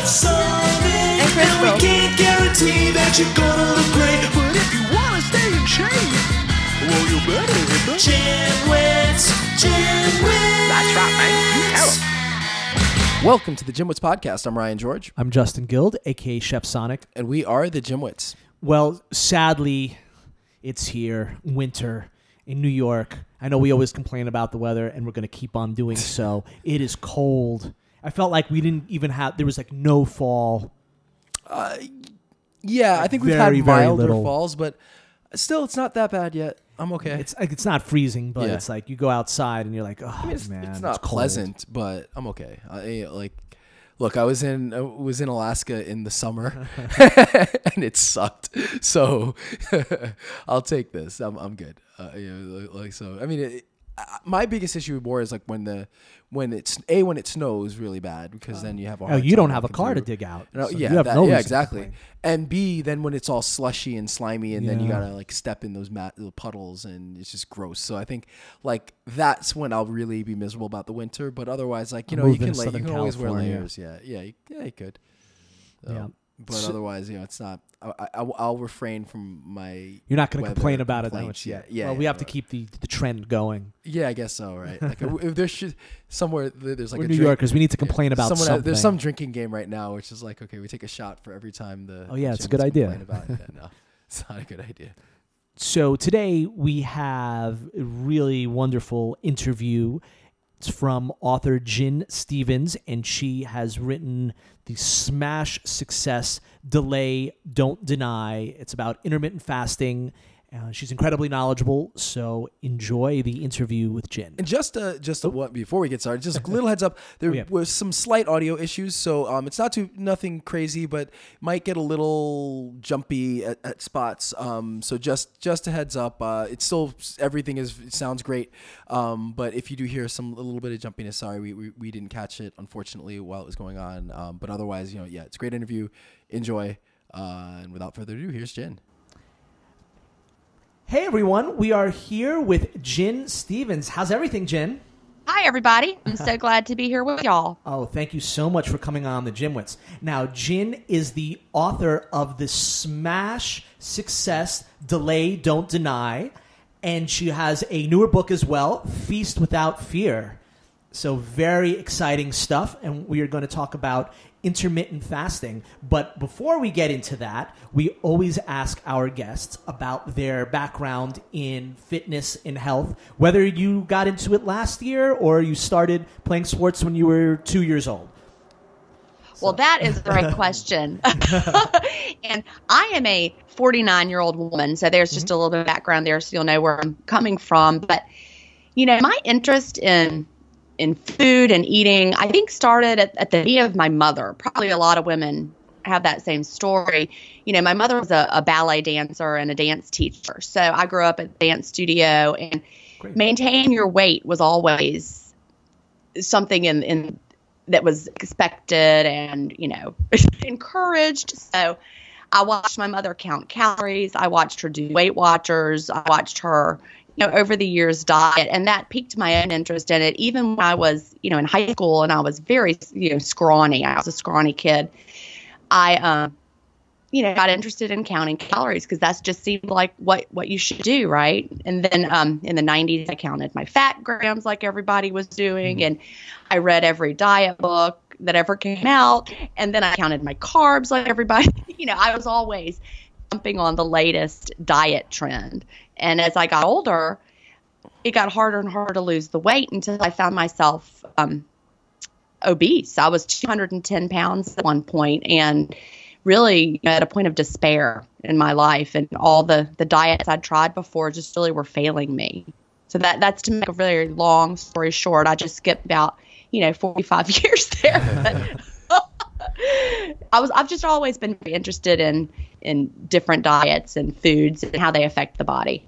Ryan. Tony. And Crystal. we can't guarantee that you're gonna look great, but if you wanna stay in shape, well, you better hit the gym wits, gym wits. That's right, man. You Tell 'em. Welcome to the Gymwits podcast. I'm Ryan George, I'm Justin Guild, aka Chef Sonic. and we are the Gymwits. Well, sadly, it's here, winter in New York. I know we always complain about the weather, and we're going to keep on doing so. It is cold. I felt like we didn't even have. There was like no fall. Yeah, I think we've Very, had milder falls, but still, it's not that bad yet. I'm okay. It's like it's not freezing, but Yeah. it's like you go outside and you're like, oh it's, man, it's not cold." pleasant, but I'm okay. I, like, look, I was in I was in Alaska in the summer, and it sucked. So I'll take this. I'm I'm good. Uh, you know, like so. I mean, it, I- my biggest issue with war is like when the when it's a when it snows really bad because then you have a Oh, hard you don't have a car to dig out. No, so yeah, you have that- no yeah, exactly. And B, then when it's all slushy and slimy, and then you gotta like step in those mat- little puddles, and it's just gross. So I think like that's when I'll really be miserable about the winter. But otherwise, like you know, you can like you can always wear layers. Yeah, yeah, you, yeah, you could. So, Yeah. But So- otherwise, you know, it's not. I, I, I'll- I'll refrain from my. You're not going to complain about it that much yet. yet. Yeah, Well, yeah, we have to keep the the trend going. Yeah, I guess so. Right. Like if there should somewhere there's like We're a New drink- Yorkers. We need to complain about someone something. there's some drinking game right now which is like okay we take a shot for every time the Oh, yeah, it's a good idea. About it. Yeah, no it's not a good idea So today we have a really wonderful interview. It's from author Gin Stephens, and she has written the Smash Success Delay Don't Deny. It's about intermittent fasting. Uh, she's incredibly knowledgeable, so enjoy the interview with Gin. and just uh just what before we get started just a little heads up. There Oh, yeah. was some slight audio issues so um it's not too nothing crazy but might get a little jumpy at, at spots. Um so just just a heads up uh it's still everything is it sounds great. Um but if you do hear some a little bit of jumpiness sorry we, we, we didn't catch it unfortunately while it was going on. Um but otherwise you know yeah it's a great interview. Enjoy. Uh and without further ado here's Gin Hey everyone, we are here with Gin Stephens. How's everything, Gin? Hi, everybody. I'm so glad to be here with y'all. Oh, thank you so much for coming on the Gymwits. Now, Gin is the author of the Smash Success Delay Don't Deny, and she has a newer book as well, Feast Without Fear. So, very exciting stuff, and we are going to talk about intermittent fasting. But before we get into that, we always ask our guests about their background in fitness and health, whether you got into it last year or you started playing sports when you were two years old. Well, that is the right question. and I am a 49 year old woman, so there's just mm-hmm. a little bit of background there so you'll know where I'm coming from. But, you know, my interest in in food and eating, I think started at, at the knee of my mother. Probably a lot of women have that same story. You know, my mother was a, a ballet dancer and a dance teacher. So I grew up at the dance studio and Great. maintaining your weight was always something in, in that was expected and you know encouraged so i watched my mother count calories i watched her do weight watchers i watched her you know over the years diet and that piqued my own interest in it even when i was you know in high school and i was very you know scrawny i was a scrawny kid i um you know, got interested in counting calories because that's just seemed like what what you should do, right? And then um, in the 90s, I counted my fat grams like everybody was doing, and I read every diet book that ever came out, and then I counted my carbs like everybody. You know, I was always jumping on the latest diet trend, and as I got older, it got harder and harder to lose the weight until I found myself um, obese. I was 210 pounds at one point, and really at a point of despair in my life and all the the diets I'd tried before just really were failing me. So that that's to make a very long story short. I just skipped about you know 45 years there. I was I've just always been very interested in in different diets and foods and how they affect the body.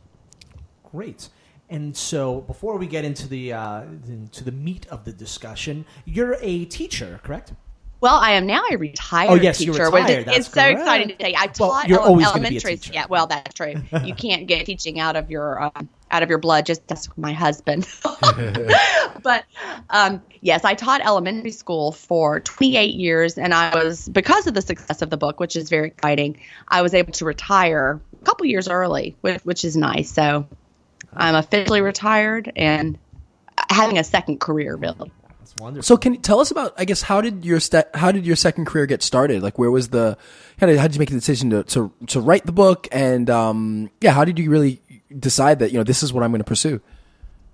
Great. And so, before we get into the uh, into the meat of the discussion, you're a teacher, correct? Well, I am now a retired Oh, yes, you're teacher. which retired. That's it's so exciting to tell you. I Well, taught you're ele- always gonna be a elementary. teacher. Yeah, well, that's true. you can't get teaching out of your um, out of your blood, just ask my husband. but um, yes, I taught elementary school for 28 years, and I was because of the success of the book, which is very exciting. I was able to retire a couple years early, which, which is nice. So I'm officially retired and having a second career, really. That's wonderful. So can you tell us about? I guess how did your st- how did your second career get started? Like where was the how did how did you make the decision to to, to write the book and um, yeah how did you really decide that you know this is what I'm going to pursue?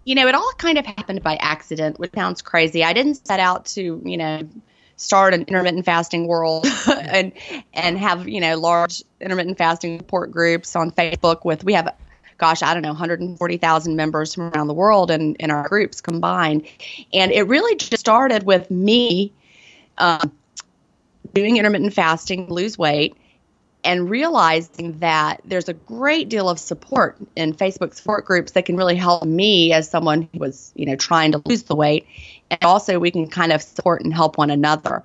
You know, it all kind of happened by accident, which sounds crazy. I didn't set out to you know start an intermittent fasting world and and have you know large intermittent fasting support groups on Facebook with we have gosh, I don't know, 140,000 members from around the world in, in our groups combined. And it really just started with me um, doing intermittent fasting, lose weight, and realizing that there's a great deal of support in Facebook support groups that can really help me as someone who was, you know, trying to lose the weight. And also we can kind of support and help one another.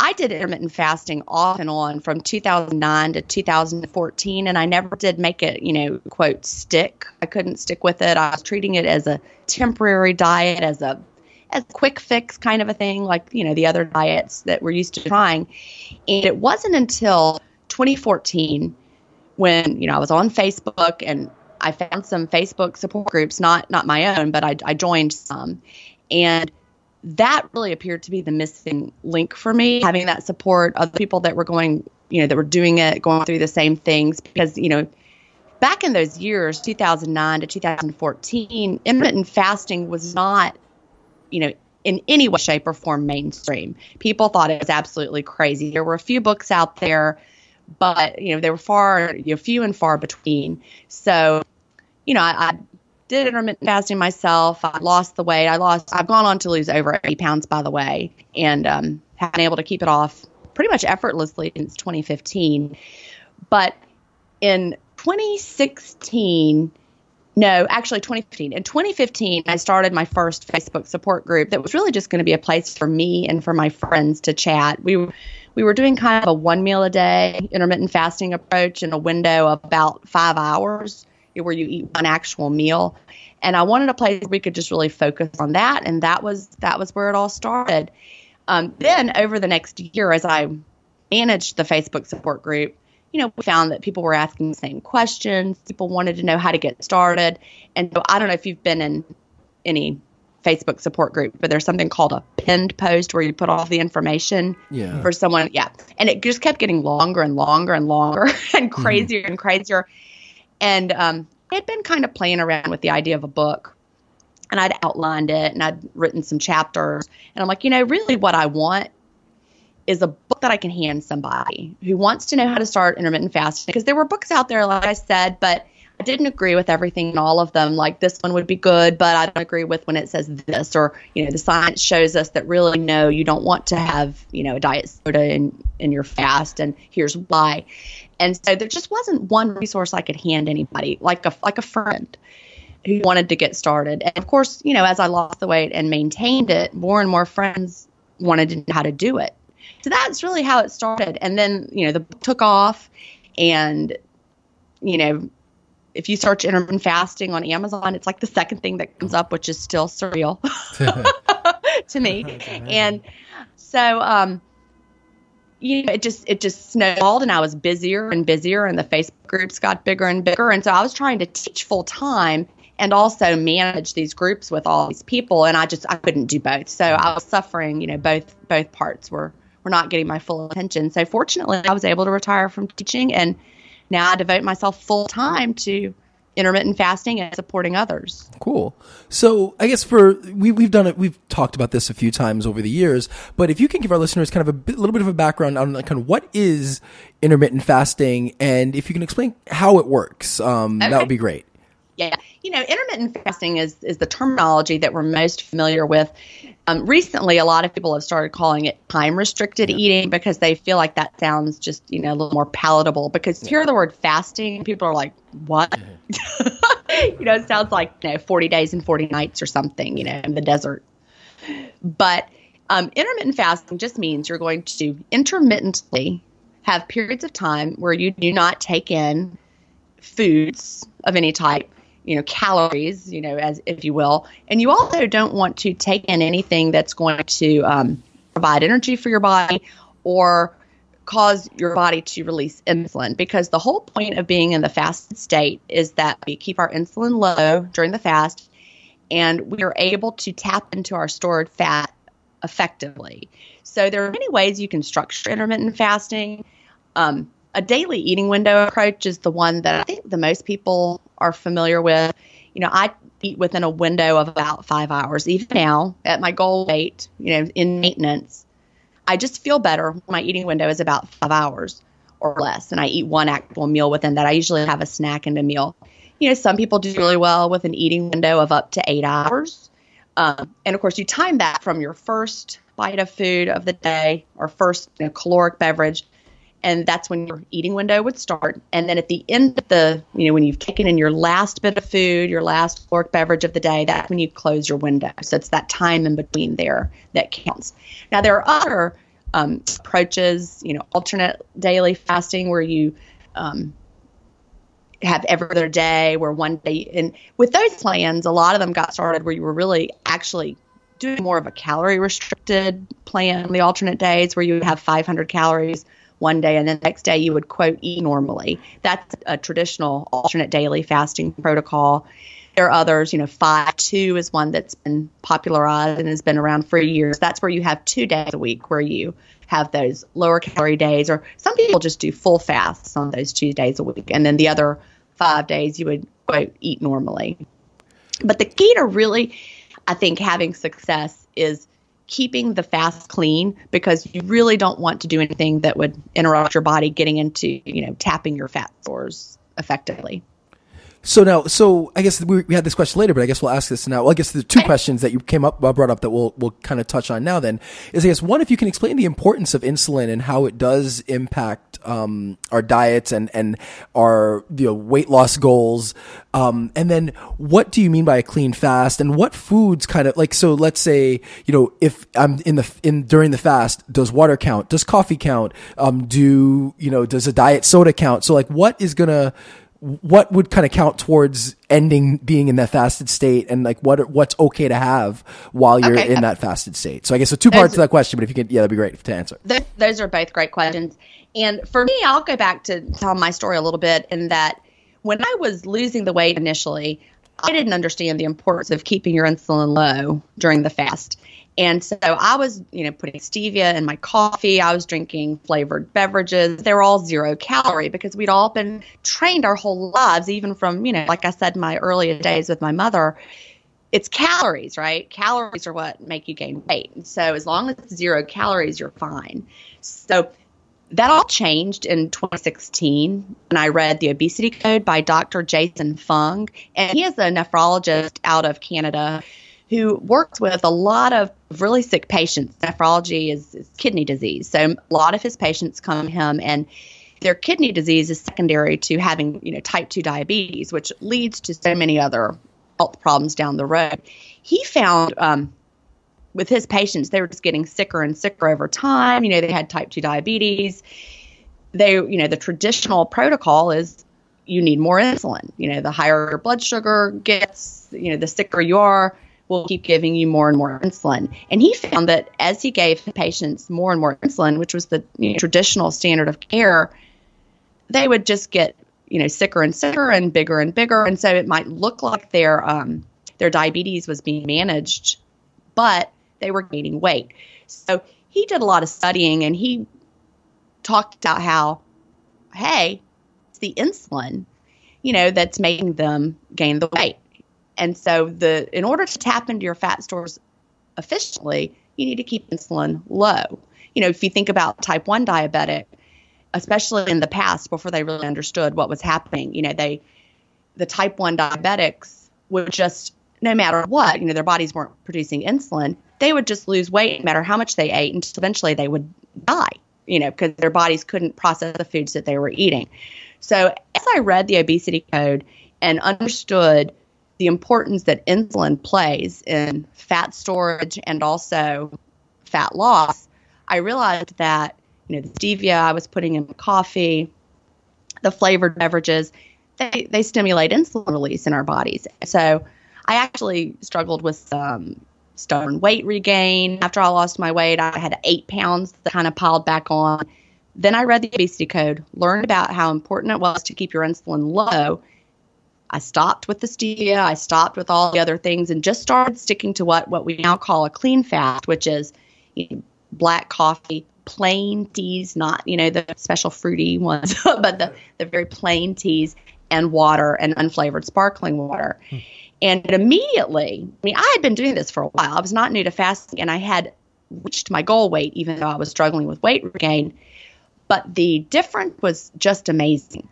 I did intermittent fasting off and on from 2009 to 2014, and I never did make it, you know, quote, stick. I couldn't stick with it. I was treating it as a temporary diet, as a as a quick fix kind of a thing, like, you know, the other diets that we're used to trying. And it wasn't until 2014 when, you know, I was on Facebook and I found some Facebook support groups, not not my own, but I, I joined some. And that really appeared to be the missing link for me having that support of the people that were going you know that were doing it going through the same things. Because you know back in those years 2009 to 2014 intermittent fasting was not you know in any way shape or form mainstream. People thought it was absolutely crazy. There were a few books out there but you know they were far you know, few and far between so you know I, I did intermittent fasting myself. I lost the weight. I lost. I've gone on to lose over 80 pounds, by the way, and um, have been able to keep it off pretty much effortlessly since 2015. But in 2016, no, actually 2015. In 2015, I started my first Facebook support group that was really just going to be a place for me and for my friends to chat. We were we were doing kind of a one meal a day intermittent fasting approach in a window of about five hours where you eat one actual meal. And I wanted a place where we could just really focus on that, and that was that was where it all started. Um, then over the next year, as I managed the Facebook support group, you know, we found that people were asking the same questions. People wanted to know how to get started, and so I don't know if you've been in any Facebook support group, but there's something called a pinned post where you put all the information Yeah. for someone. Yeah. And it just kept getting longer and longer and longer and crazier and crazier. And um, I had been kind of playing around with the idea of a book. And I'd outlined it and I'd written some chapters. And I'm like, you know, really what I want is a book that I can hand somebody who wants to know how to start intermittent fasting. Because there were books out there, like I said, but I didn't agree with everything in all of them. Like this one would be good, but I don't agree with when it says this, or you know, the science shows us that really no, you don't want to have you know a diet soda in in your fast, and here's why. And so there just wasn't one resource I could hand anybody, like a like a friend who wanted to get started. And of course, you know, as I lost the weight and maintained it, more and more friends wanted to know how to do it. So that's really how it started. And then, you know, the book took off and you know, if you search intermittent fasting on Amazon, it's like the second thing that comes up, which is still surreal to me. And so, um, you know, it just it just snowballed, and I was busier and busier, and the Facebook groups got bigger and bigger, and so I was trying to teach full time and also manage these groups with all these people, and I just I couldn't do both, so I was suffering. You know, both both parts were were not getting my full attention. So fortunately, I was able to retire from teaching, and now I devote myself full time to intermittent fasting and supporting others. Cool. So I guess for we we've done it. We've talked about this a few times over the years. But if you can give our listeners kind of a bit, little bit of a background on like, kind of what is intermittent fasting, and if you can explain how it works, um, that would be great. Yeah, you know, intermittent fasting is is the terminology that we're most familiar with. Um, recently, a lot of people have started calling it time restricted eating because they feel like that sounds just you know a little more palatable. Because you hear the word fasting, people are like, "What?" you know, it sounds like you know forty days and forty nights or something. You know, in the desert. But um, intermittent fasting just means you're going to intermittently have periods of time where you do not take in foods of any type you know, calories, you know, as if you will. And you also don't want to take in anything that's going to um, provide energy for your body or cause your body to release insulin because the whole point of being in the fasted state is that we keep our insulin low during the fast and we are able to tap into our stored fat effectively. So there are many ways you can structure intermittent fasting. Um, a daily eating window approach is the one that I think the most people are familiar with. You know, I eat within a window of about five hours. Even now, at my goal weight, you know, in maintenance, I just feel better. My eating window is about five hours or less, and I eat one actual meal within that. I usually have a snack and a meal. You know, some people do really well with an eating window of up to eight hours. Um, and of course, you time that from your first bite of food of the day or first you know, caloric beverage and that's when your eating window would start. And then at the end of the, you know, when you've taken in your last bit of food, your last caloric beverage of the day, that's when you close your window. So it's that time in between there that counts. Now there are other um, approaches, you know, alternate daily fasting where you um, have every other day, where one day, and with those plans, a lot of them got started where you were really actually doing more of a calorie restricted plan the alternate days where you have 500 calories one day and the next day you would quote eat normally. That's a traditional alternate daily fasting protocol. There are others, you know, 5 2 is one that's been popularized and has been around for years. That's where you have two days a week where you have those lower calorie days, or some people just do full fasts on those two days a week. And then the other five days you would, quote, eat normally. But the key to really, I think, having success is keeping the fast clean because you really don't want to do anything that would interrupt your body getting into, you know, tapping your fat stores effectively. So now, so I guess we, we had this question later, but I guess we'll ask this now. Well, I guess the two questions that you came up uh, brought up that we'll we'll kind of touch on now. Then is I guess one, if you can explain the importance of insulin and how it does impact um, our diets and and our you know weight loss goals, um, and then what do you mean by a clean fast, and what foods kind of like so? Let's say you know if I'm in the in during the fast, does water count? Does coffee count? Um, do you know does a diet soda count? So like, what is gonna what would kind of count towards ending being in that fasted state and like what what's okay to have while you're okay. in that fasted state? So i guess a two parts to that question but if you could yeah that'd be great to answer. Those are both great questions. And for me i'll go back to tell my story a little bit in that when i was losing the weight initially i didn't understand the importance of keeping your insulin low during the fast and so I was, you know, putting stevia in my coffee. I was drinking flavored beverages. They were all zero calorie because we'd all been trained our whole lives, even from, you know, like I said, my earlier days with my mother. It's calories, right? Calories are what make you gain weight. So as long as it's zero calories, you're fine. So that all changed in 2016 when I read The Obesity Code by Dr. Jason Fung. And he is a nephrologist out of Canada who works with a lot of really sick patients. Nephrology is, is kidney disease. So a lot of his patients come to him and their kidney disease is secondary to having, you know, type 2 diabetes, which leads to so many other health problems down the road. He found um, with his patients, they were just getting sicker and sicker over time. You know, they had type 2 diabetes. They, you know, the traditional protocol is you need more insulin. You know, the higher your blood sugar gets, you know, the sicker you are, will keep giving you more and more insulin. And he found that as he gave patients more and more insulin, which was the you know, traditional standard of care, they would just get you know sicker and sicker and bigger and bigger. And so it might look like their um, their diabetes was being managed, but they were gaining weight. So he did a lot of studying and he talked about how, hey, it's the insulin, you know, that's making them gain the weight. And so the in order to tap into your fat stores efficiently, you need to keep insulin low. You know, if you think about type 1 diabetic, especially in the past before they really understood what was happening, you know, they the type 1 diabetics would just no matter what, you know, their bodies weren't producing insulin, they would just lose weight no matter how much they ate until eventually they would die, you know, because their bodies couldn't process the foods that they were eating. So as I read the obesity code and understood the importance that insulin plays in fat storage and also fat loss, I realized that you know the stevia I was putting in my coffee, the flavored beverages, they, they stimulate insulin release in our bodies. So I actually struggled with um, stubborn weight regain. After I lost my weight, I had eight pounds that kind of piled back on. Then I read the obesity code, learned about how important it was to keep your insulin low. I stopped with the stevia, I stopped with all the other things, and just started sticking to what, what we now call a clean fast, which is you know, black coffee, plain teas, not you know the special fruity ones, but the, the very plain teas and water and unflavored sparkling water. Hmm. And immediately, I mean, I had been doing this for a while. I was not new to fasting, and I had reached my goal weight, even though I was struggling with weight regain. But the difference was just amazing.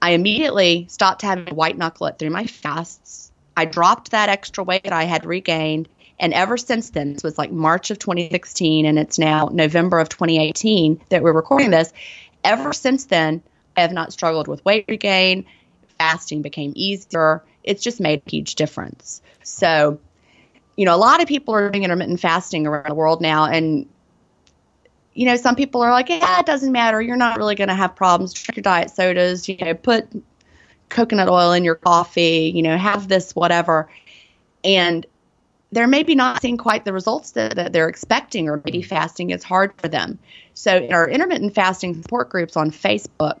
I immediately stopped having white knuckle it through my fasts. I dropped that extra weight that I had regained. And ever since then, this was like March of 2016, and it's now November of 2018 that we're recording this. Ever since then, I have not struggled with weight regain. Fasting became easier. It's just made a huge difference. So, you know, a lot of people are doing intermittent fasting around the world now, and you know, some people are like, yeah, it doesn't matter. You're not really going to have problems. Drink your diet sodas, you know, put coconut oil in your coffee, you know, have this, whatever. And they're maybe not seeing quite the results that, that they're expecting, or maybe fasting is hard for them. So, in our intermittent fasting support groups on Facebook,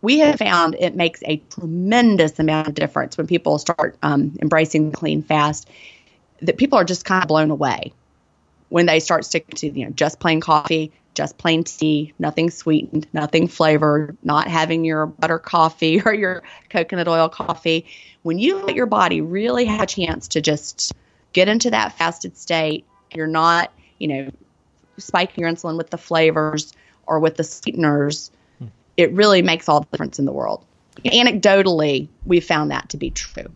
we have found it makes a tremendous amount of difference when people start um, embracing the clean fast. That people are just kind of blown away when they start sticking to you know just plain coffee, just plain tea, nothing sweetened, nothing flavored, not having your butter coffee or your coconut oil coffee. When you let your body really have a chance to just get into that fasted state, you're not, you know, spiking your insulin with the flavors or with the sweeteners, hmm. it really makes all the difference in the world. Anecdotally, we found that to be true.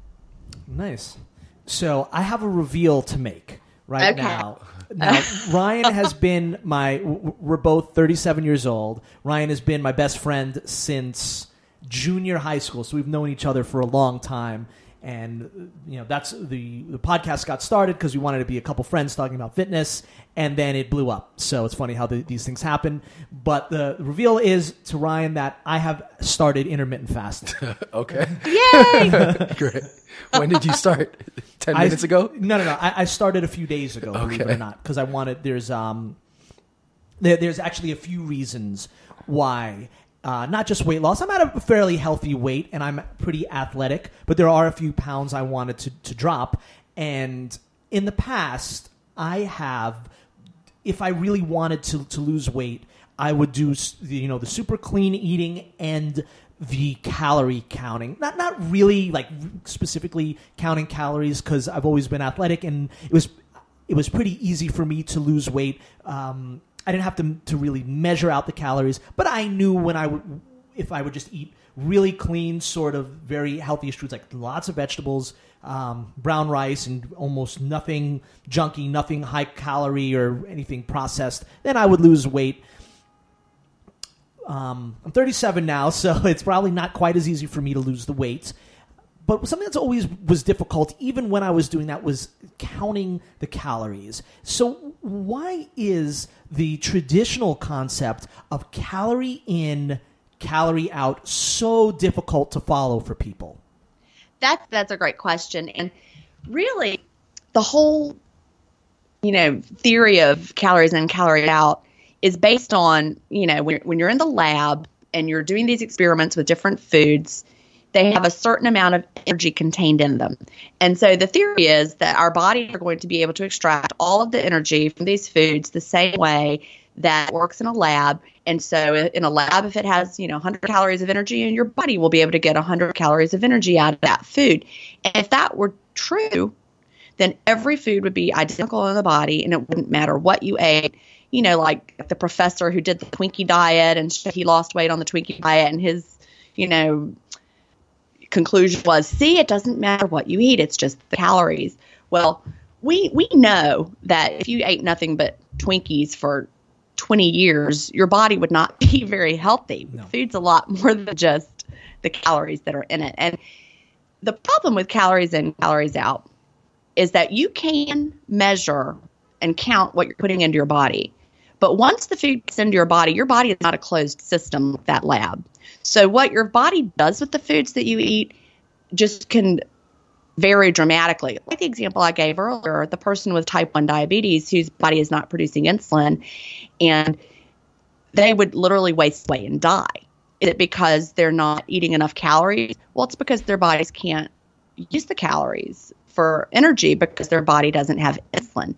Nice. So I have a reveal to make right okay. now. Now, Ryan has been my. We're both 37 years old. Ryan has been my best friend since junior high school, so we've known each other for a long time and you know that's the the podcast got started because we wanted to be a couple friends talking about fitness and then it blew up. So it's funny how the, these things happen. But the reveal is to ryan that i have started intermittent fasting. Okay. Yay! Great. When did you start? 10 minutes I, ago? No no no. I, I, started a few days ago believe okay. it or not because i wanted there's um there, there's actually a few reasons why uh, not just weight loss. I'm at a fairly healthy weight and I'm pretty athletic, but there are a few pounds I wanted to, to drop. And in the past, I have, if I really wanted to, to lose weight, I would do you know the super clean eating and the calorie counting. Not not really like specifically counting calories because I've always been athletic and it was it was pretty easy for me to lose weight. Um, I didn't have to to really measure out the calories, but I knew when I would if I would just eat really clean, sort of very healthy foods like lots of vegetables, um, brown rice, and almost nothing junky, nothing high calorie or anything processed, then I would lose weight. Um, I'm 37 now, so it's probably not quite as easy for me to lose the weight. But something that's always was difficult, even when I was doing that, was counting the calories. So why is the traditional concept of calorie in, calorie out so difficult to follow for people? That's that's a great question, and really, the whole you know theory of calories in, calorie out is based on you know when, when you're in the lab and you're doing these experiments with different foods they have a certain amount of energy contained in them. And so the theory is that our bodies are going to be able to extract all of the energy from these foods the same way that works in a lab. And so in a lab, if it has, you know, 100 calories of energy, and your body will be able to get 100 calories of energy out of that food. And if that were true, then every food would be identical in the body and it wouldn't matter what you ate. You know, like the professor who did the Twinkie diet and he lost weight on the Twinkie diet and his, you know, conclusion was see it doesn't matter what you eat it's just the calories. Well we we know that if you ate nothing but twinkies for 20 years your body would not be very healthy. No. food's a lot more than just the calories that are in it. And the problem with calories in calories out is that you can measure and count what you're putting into your body But once the food gets into your body, your body is not a closed system like that lab. So what your body does with the foods that you eat just can vary dramatically. Like the example I gave earlier, the person with type 1 diabetes whose body is not producing insulin and they would literally waste away and die. Is it because they're not eating enough calories? Well, it's because their bodies can't use the calories for energy because their body doesn't have insulin.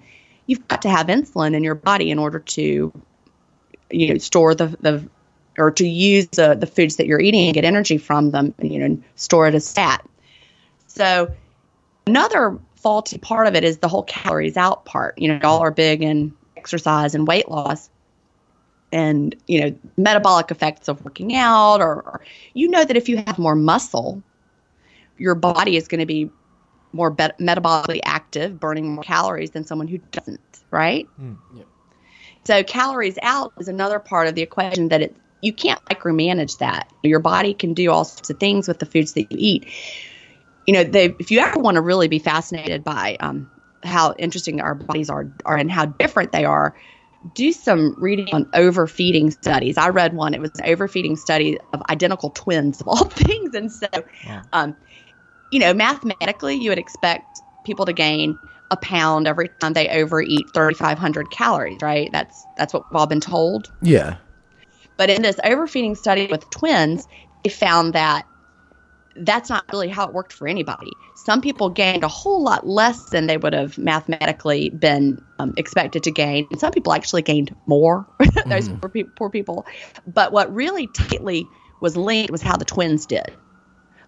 You've got to have insulin in your body in order to you know store the the or to use the, the foods that you're eating and get energy from them, you know, and store it as fat. So another faulty part of it is the whole calories out part. You know, y'all are big in exercise and weight loss and, you know, metabolic effects of working out or, or you know that if you have more muscle, your body is going to be more be- metabolically active, burning more calories than someone who doesn't, right? Mm, yeah. So calories out is another part of the equation that it you can't micromanage that. Your body can do all sorts of things with the foods that you eat. You know, they, if you ever want to really be fascinated by um, how interesting our bodies are, are and how different they are, do some reading on overfeeding studies. I read one; it was an overfeeding study of identical twins of all things, and so, Yeah. um, you know, mathematically, you would expect people to gain a pound every time they overeat 3,500 calories, right? That's that's what we've all been told. Yeah. But in this overfeeding study with twins, they found that that's not really how it worked for anybody. Some people gained a whole lot less than they would have mathematically been um, expected to gain. And some people actually gained more, those poor, pe- poor people. But what really tightly was linked was how the twins did.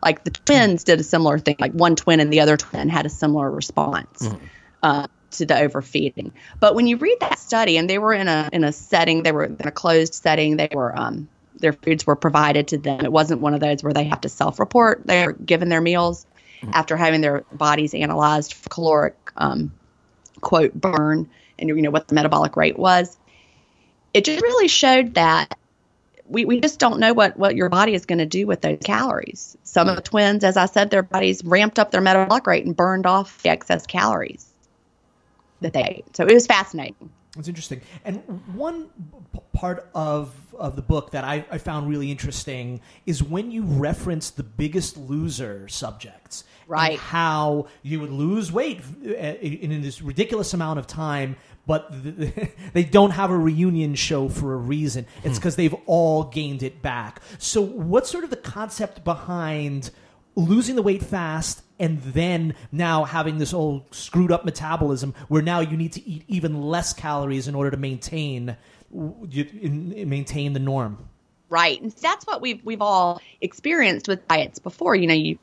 Like the twins did a similar thing, like one twin and the other twin had a similar response. Uh, to the overfeeding. But when you read that study, and they were in a in a setting, they were in a closed setting. They were um, their foods were provided to them. It wasn't one of those where they have to self-report. They're given their meals after having their bodies analyzed for caloric um, quote burn and you know what the metabolic rate was. It just really showed that we, we just don't know what, what your body is going to do with those calories. Some of the twins, as I said, their bodies ramped up their metabolic rate and burned off the excess calories that they ate. So it was fascinating. It's interesting. And one p- part of of the book that I, I found really interesting is when you reference the biggest loser subjects. Right. how you would lose weight uh, in, in this ridiculous amount of time, but th- they don't have a reunion show for a reason. It's hmm. because they've all gained it back. So, what's sort of the concept behind losing the weight fast and then now having this old screwed up metabolism where now you need to eat even less calories in order to maintain you, in, maintain the norm. Right. And that's what we've we've all experienced with diets before. You know, you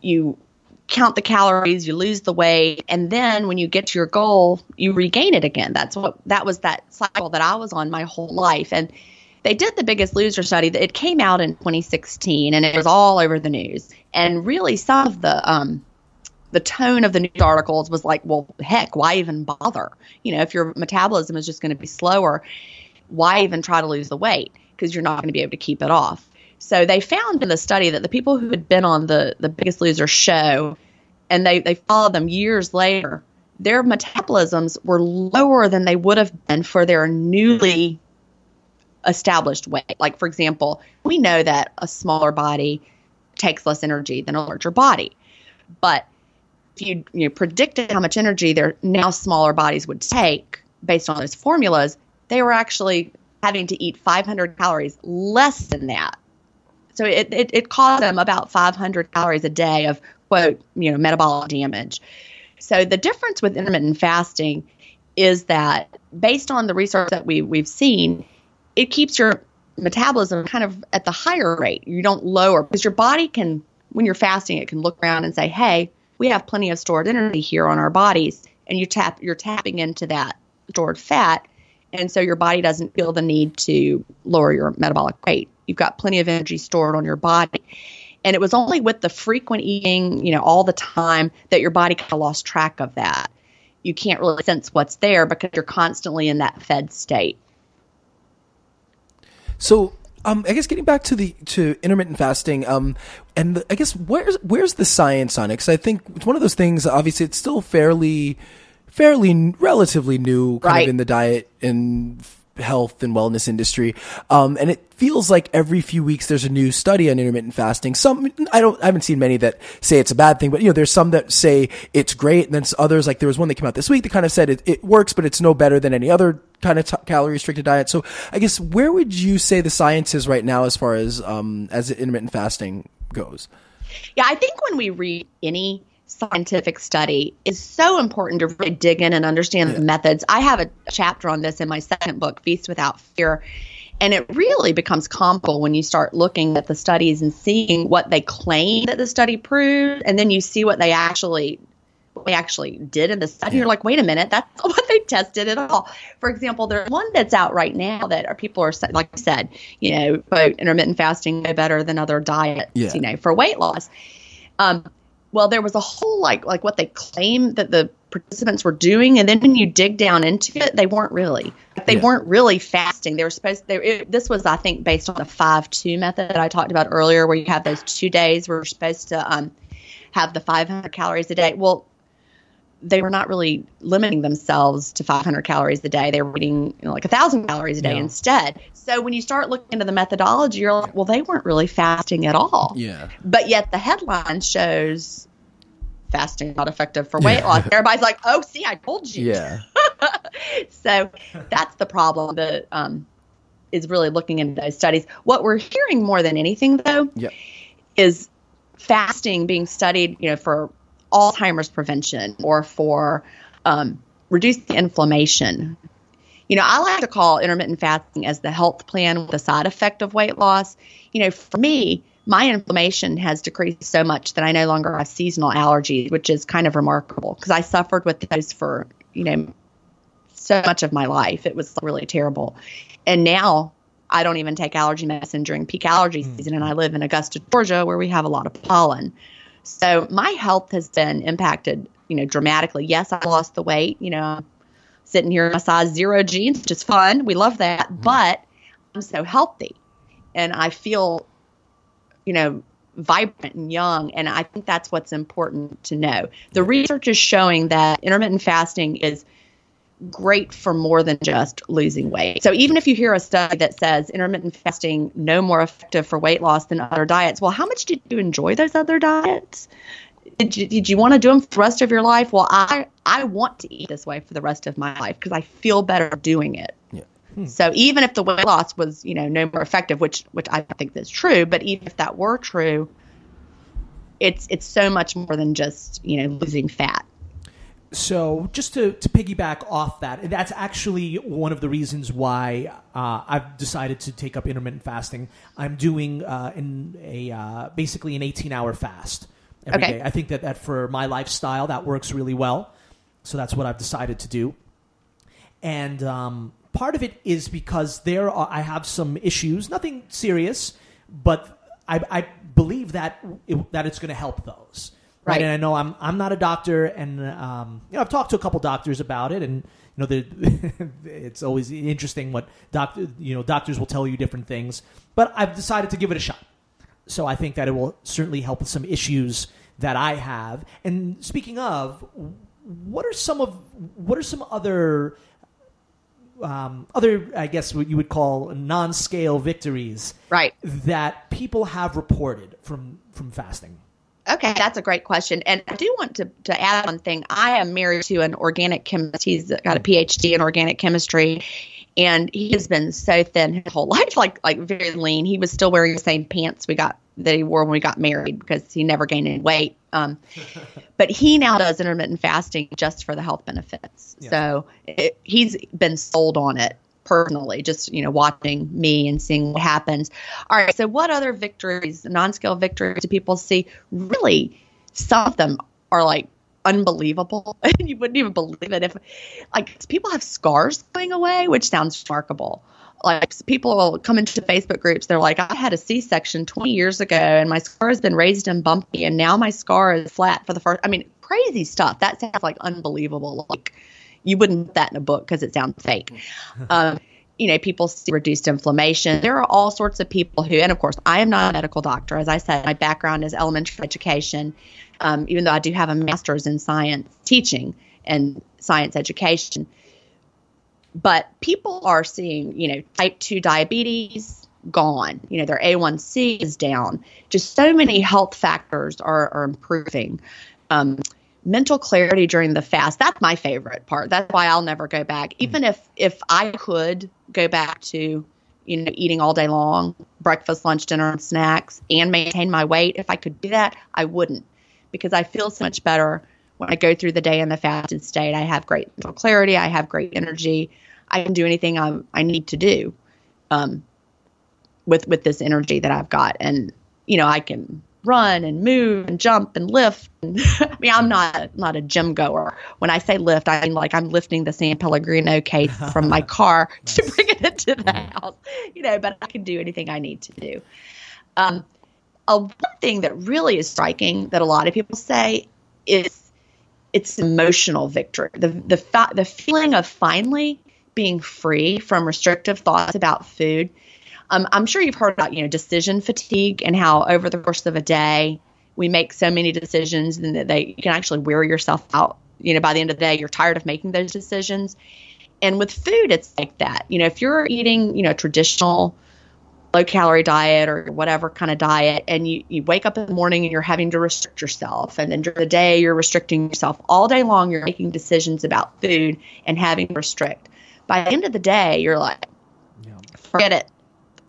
you count the calories, you lose the weight, and then when you get to your goal, you regain it again. That's what that was that cycle that I was on my whole life. And they did the biggest loser study. that It came out in 2016 and it was all over the news. And really some of the um the tone of the news articles was like, well, heck, why even bother? You know, if your metabolism is just going to be slower, why even try to lose the weight? Because you're not going to be able to keep it off. So they found in the study that the people who had been on the the Biggest Loser show, and they they followed them years later, their metabolisms were lower than they would have been for their newly established weight. Like for example, we know that a smaller body takes less energy than a larger body, but if you you know, predicted how much energy their now smaller bodies would take based on those formulas, they were actually having to eat 500 calories less than that. So it, it, it caused them about 500 calories a day of quote you know metabolic damage. So the difference with intermittent fasting is that based on the research that we we've seen, it keeps your metabolism kind of at the higher rate. You don't lower because your body can when you're fasting it can look around and say, "Hey, we have plenty of stored energy here on our bodies." And you tap you're tapping into that stored fat and so your body doesn't feel the need to lower your metabolic rate. You've got plenty of energy stored on your body. And it was only with the frequent eating, you know, all the time that your body kind of lost track of that. You can't really sense what's there because you're constantly in that fed state. So, um, I guess getting back to the to intermittent fasting, um, and the, I guess where's where's the science on it? Because I think it's one of those things. Obviously, it's still fairly, fairly relatively new, kind Right. of in the diet and health and wellness industry. Um, and it feels like every few weeks there's a new study on intermittent fasting. Some, I don't, I haven't seen many that say it's a bad thing, but you know, there's some that say it's great. And then others, like there was one that came out this week that kind of said it, it works, but it's no better than any other kind of t- calorie restricted diet. So I guess where would you say the science is right now as far as, um, as intermittent fasting goes? Yeah, I think when we read any scientific study is so important to really dig in and understand yeah. the methods. I have a chapter on this in my second book, Feast Without Fear. And it really becomes comical when you start looking at the studies and seeing what they claim that the study proved, and then you see what they actually what they actually did in the study. You're like, wait a minute, that's not what they tested at all. For example, there's one that's out right now that are people are like I said, you know, quote, intermittent fasting no better than other diets, yeah. you know, for weight loss. Um, well, there was a whole like like what they claim that the participants were doing, and then when you dig down into it, they weren't really. They yeah. weren't really fasting. They were supposed. They, it, this was, I think, based on the five two method that I talked about earlier, where you have those two days where you're supposed to um, have the 500 calories a day. Well, they were not really limiting themselves to 500 calories a day. They were eating you know, like a thousand calories a day yeah. instead. So when you start looking into the methodology, you're like, well, they weren't really fasting at all. Yeah. But yet the headline shows fasting not effective for weight yeah. loss. Everybody's like, oh, see, I told you. Yeah. so that's the problem that um, is really looking into those studies. What we're hearing more than anything, though, yep. is fasting being studied, you know, for Alzheimer's prevention or for um, reducing inflammation. You know, I like to call intermittent fasting as the health plan with a side effect of weight loss. You know, for me, my inflammation has decreased so much that I no longer have seasonal allergies, which is kind of remarkable because I suffered with those for, you know, so much of my life. It was really terrible. And now I don't even take allergy medicine during peak allergy hmm. season, and I live in Augusta, Georgia, where we have a lot of pollen. So my health has been impacted, you know, dramatically. Yes, I lost the weight. You know, sitting here in my size zero jeans, which is fun. We love that. Mm-hmm. But I'm so healthy, and I feel, you know, vibrant and young. And I think that's what's important to know. The research is showing that intermittent fasting is great for more than just losing weight. So even if you hear a study that says intermittent fasting no more effective for weight loss than other diets, well, how much did you enjoy those other diets? Did you, did you want to do them for the rest of your life? Well, I I want to eat this way for the rest of my life because I feel better doing it. Yeah. Hmm. So even if the weight loss was, you know, no more effective, which which I think is true, but even if that were true, it's it's so much more than just, you know, losing fat so just to, to piggyback off that, that's actually one of the reasons why uh, I've decided to take up intermittent fasting. I'm doing uh, in a uh, basically an 18 hour fast every okay. day. I think that, that for my lifestyle that works really well. So that's what I've decided to do. And um, part of it is because there are, I have some issues, nothing serious, but I, I believe that it, that it's going to help those. Right. right. And I know I'm I'm not a doctor, and um, you know I've talked to a couple doctors about it, and you know it's always interesting what doctor you know doctors will tell you different things. But I've decided to give it a shot. So I think that it will certainly help with some issues that I have. And speaking of, what are some of what are some other um, other, I guess, what you would call non-scale victories, right? That people have reported from from fasting. Okay, that's a great question. And I do want to, to add one thing. I am married to an organic chemist. He's got a PhD in organic chemistry. And he has been so thin his whole life, like like very lean. He was still wearing the same pants we got that he wore when we got married because he never gained any weight. Um, but he now does intermittent fasting just for the health benefits. Yeah. So it, he's been sold on it personally, just you know, watching me and seeing what happens. All right, so what other victories, non-scale victories, do people see? Really, some of them are like unbelievable. you wouldn't even believe it if, like, people have scars going away, which sounds remarkable. Like people will come into Facebook groups, they're like, I had a C-section 20 years ago, and my scar has been raised and bumpy, and now my scar is flat for the first. I mean, crazy stuff. That sounds like unbelievable. Like you wouldn't put that in a book because it sounds fake. um, you know, people see reduced inflammation. There are all sorts of people who, and of course, I am not a medical doctor. As I said, my background is elementary education, um, even though I do have a master's in science teaching and science education. but people are seeing, you know, type 2 diabetes gone. You know, their A1C is down. Just so many health factors are, are improving. Um, mental clarity during the fast. That's my favorite part. That's why i'll never go back. Even if if i could go back to you know eating all day long breakfast lunch dinner and snacks and maintain my weight if i could do that i wouldn't. Because i feel so much better when i go through the day in the fasted state. I have great mental clarity. I have great energy. I can do anything i, I need to do um, with with this energy that i've got. And you know i can run and move and jump and lift. I mean, I'm not not a gym goer. When I say lift, I mean like I'm lifting the San Pellegrino case from my car nice. to bring it into the house. You know, but I can do anything I need to do. Um, a one thing that really is striking that a lot of people say is it's emotional victory. The the fa- the feeling of finally being free from restrictive thoughts about food um, I'm sure you've heard about you know decision fatigue and how over the course of a day we make so many decisions and that they you can actually wear yourself out. You know, by the end of the day, you're tired of making those decisions. And with food, it's like that. You know, if you're eating, you know, traditional low calorie diet or whatever kind of diet and you, you wake up in the morning and you're having to restrict yourself and then during the day you're restricting yourself all day long you're making decisions about food and having to restrict by the end of the day you're like yeah. forget it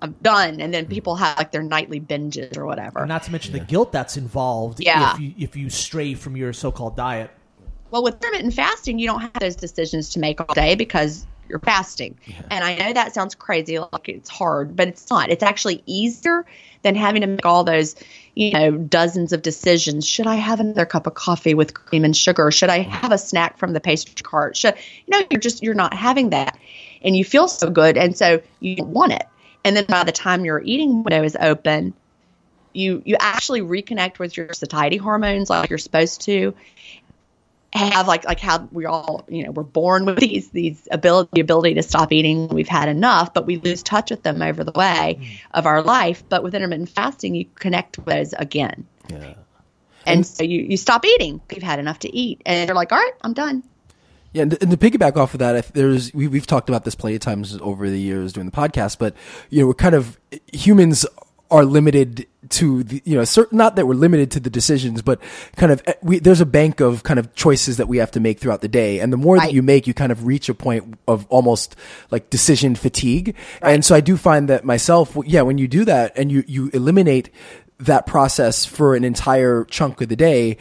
I'm done. And then people have like their nightly binges or whatever. Not to mention the guilt that's involved Yeah. if you if you stray from your so-called diet. Well, with intermittent fasting, you don't have those decisions to make all day because you're fasting. And I know that sounds crazy, like it's hard, but it's not. It's actually easier than having to make all those, you know, dozens of decisions. Should I have another cup of coffee with cream and sugar? Should I have a snack from the pastry cart? Should you know, you're just you're not having that. And you feel so good and so you don't want it. And then by the time your eating window is open, you you actually reconnect with your satiety hormones like you're supposed to. Have like like how we all you know we're born with these these ability the ability to stop eating when we've had enough but we lose touch with them over the way mm. of our life. But with intermittent fasting you connect with those again. Yeah. And, and so you you stop eating you've had enough to eat. And you're like all right i'm done yeah, and, and to piggyback off of that, there's we, we've talked about this plenty of times over the years doing the podcast, but you know, we're kind of humans are limited to the, you know, certain, not that we're limited to the decisions, but kind of eh, we, there's a bank of kind of choices that we have to make throughout the day. And the more right. that you make, you kind of reach a point of almost like decision fatigue. Right. And so I do find that myself, yeah, when you do that and you, you eliminate that process for an entire chunk of the day,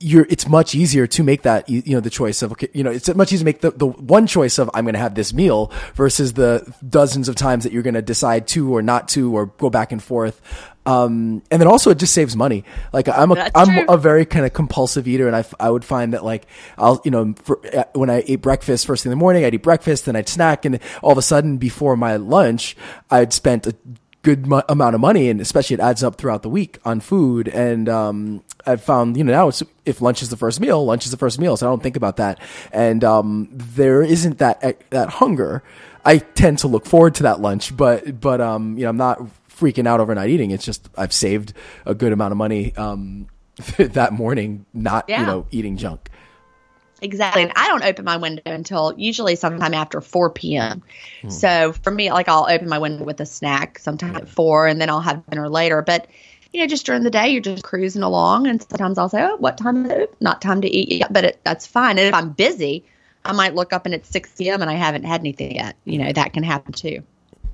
you're it's much easier to make that you know the choice of okay you know it's much easier to make the, the one choice of I'm going to have this meal versus the dozens of times that you're going to decide to or not to or go back and forth um, and then also it just saves money. Like I'm a am a very kind of compulsive eater, and I, I would find that like I'll you know for, uh, when I ate breakfast first thing in the morning, I'd eat breakfast, then I'd snack, and all of a sudden before my lunch, I'd spent a good mo- amount of money, and especially it adds up throughout the week on food. And um, I've found, you know, now it's if lunch is the first meal, lunch is the first meal, so I don't think about that. And um, there isn't that that hunger. I tend to look forward to that lunch, but but um, you know, I'm not freaking out overnight eating. It's just I've saved a good amount of money um, that morning, not yeah. you know eating junk. Exactly. And I don't open my window until usually sometime after 4 p.m. Hmm. So for me, like I'll open my window with a snack sometime at 4 and then I'll have dinner later. But, you know, just during the day, you're just cruising along. And sometimes I'll say, oh, what time is it? Not time to eat yet, but it, that's fine. And if I'm busy, I might look up and it's 6 p.m. and I haven't had anything yet. You know, that can happen too.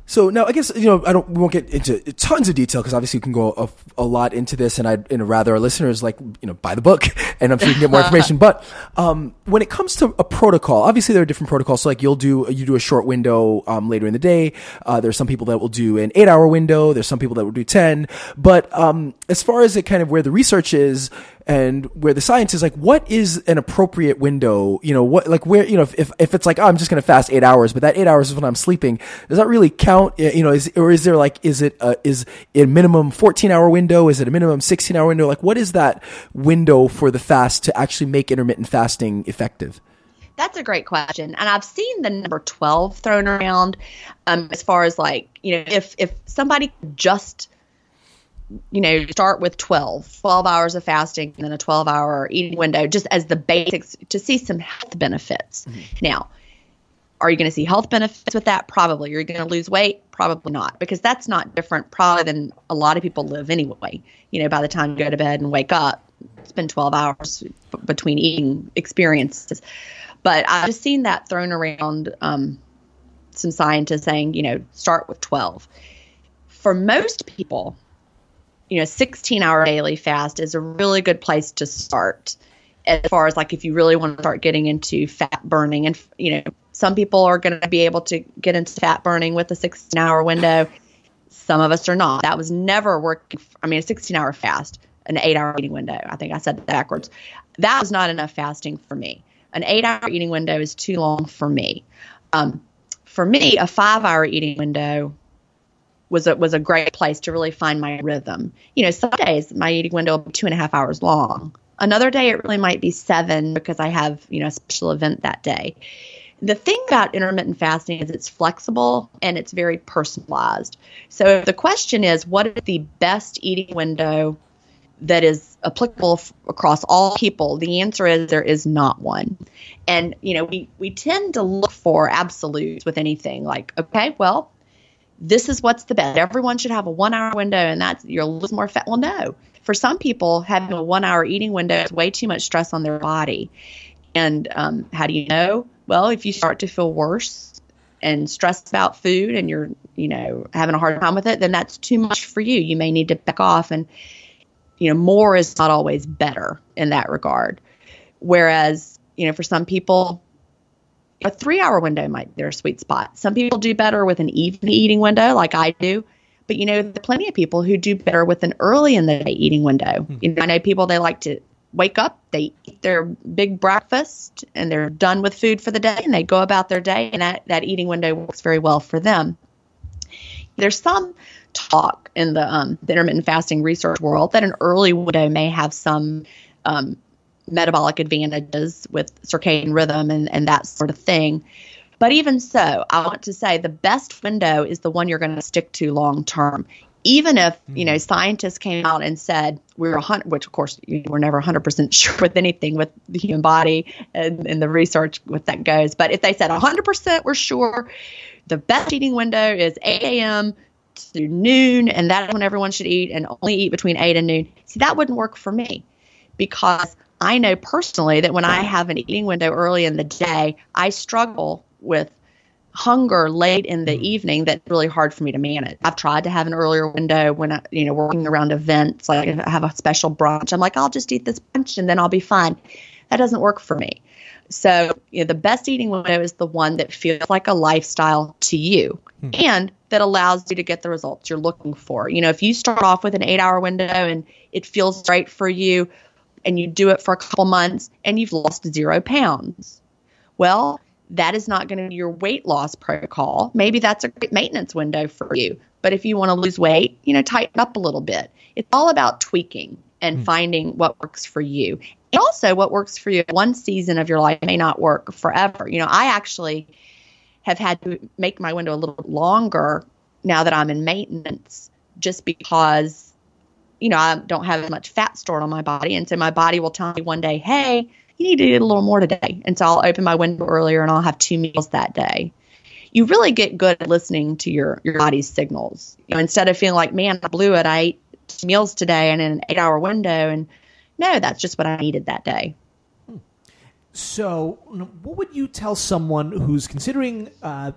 So now I guess you know I don't we won't get into tons of detail because obviously you can go a, a, lot into this and I'd you know, rather our listeners like you know buy the book and I'm sure you can get more information. but um, when it comes to a protocol, obviously there are different protocols. So like you'll do you do a short window um, later in the day. Uh, there's some people that will do an eight hour window. There's some people that will do ten. But um, as far as it kind of where the research is, and where the science is like, what is an appropriate window? You know, what, like where, you know, if, if it's like, oh, I'm just going to fast eight hours, but that eight hours is when I'm sleeping, does that really count? You know, is, or is there like, is it, a, is a minimum 14 hour window? Is it a minimum 16 hour window? Like, what is that window for the fast to actually make intermittent fasting effective? That's a great question. And I've seen the number 12 thrown around um, as far as like, you know, if, if somebody just you know, start with 12, 12 hours of fasting and then a 12 hour eating window just as the basics to see some health benefits. Mm-hmm. Now, Are you going to see health benefits with that? Probably. You're going to lose weight? Probably not, because that's not different probably than a lot of people live anyway. You know, by the time you go to bed and wake up, it's been 12 hours between eating experiences. But I've just seen that thrown around. Um, some scientists saying, you know, start with 12. For most people, you know, 16 hour daily fast is a really good place to start as far as like if you really want to start getting into fat burning. And you know some people are going to be able to get into fat burning with a 16 hour window. Some of us are not. That was never working i mean a 16 hour fast an 8 hour eating window. I think i said that backwards. That was not enough fasting for me. An 8 hour eating window is too long for me. Um, for me a 5 hour eating window was a, was a great place to really find my rhythm. You know, some days my eating window will be two and a half hours long. Another day it really might be seven because I have, you know, a special event that day. The thing about intermittent fasting is it's flexible and it's very personalized. So the question is, what is the best eating window that is applicable f- across all people? The answer is there is not one. And you know, we we tend to look for absolutes with anything. Like, okay, well, this is what's the best. Everyone should have a one hour window and that's you'll lose more fat. Well, no. For some people, having a one hour eating window is way too much stress on their body. And um, how do you know? Well, if you start to feel worse and stressed about food and you're, you know, having a hard time with it, then that's too much for you. You may need to back off. And, you know, more is not always better in that regard. Whereas, you know, for some people, a three hour window might be their sweet spot. Some people do better with an evening eating window, like I do. But you know, there are plenty of people who do better with an early in the day eating window. Hmm. You know, I know people they like to wake up, they eat their big breakfast, and they're done with food for the day, and they go about their day, and that, that eating window works very well for them. There's some talk in the, um, the intermittent fasting research world that an early window may have some um, metabolic advantages with circadian rhythm and, and that sort of thing. But even so, I want to say the best window is the one you're going to stick to long term. Even if you know hmm. scientists came out and said we're a hundred, which of course we're never 100 percent sure with anything with the human body and, and the research with that goes. But if they said 100 percent we're sure, the best eating window is 8 a.m. to noon, and that's when everyone should eat, and only eat between 8 and noon. See, that wouldn't work for me because I know personally that when I have an eating window early in the day, I struggle with hunger late in the mm. evening that's really hard for me to manage. I've tried to have an earlier window when I, you know, working around events, like I have a special brunch. I'm like, I'll just eat this brunch and then I'll be fine. That doesn't work for me. So, you know, the best eating window is the one that feels like a lifestyle to you hmm. and that allows you to get the results you're looking for. You know, if you start off with an eight hour window and it feels right for you, and you do it for a couple months and you've lost zero pounds. Well, that is not going to be your weight loss protocol. Maybe that's a great maintenance window for you. But if you want to lose weight, you know, tighten up a little bit. It's all about tweaking and mm. finding what works for you. And also, what works for you one season of your life may not work forever. You know, I actually have had to make my window a little longer now that I'm in maintenance just because you know, I don't have as much fat stored on my body. And so my body will tell me one day, hey, you need to eat a little more today. And so I'll open my window earlier and I'll have two meals that day. You really get good at listening to your, your body's signals. You know, instead of feeling like, man, I blew it, I ate meals today and in an eight hour window. And no, that's just what I needed that day. So, what would you tell someone who's considering uh,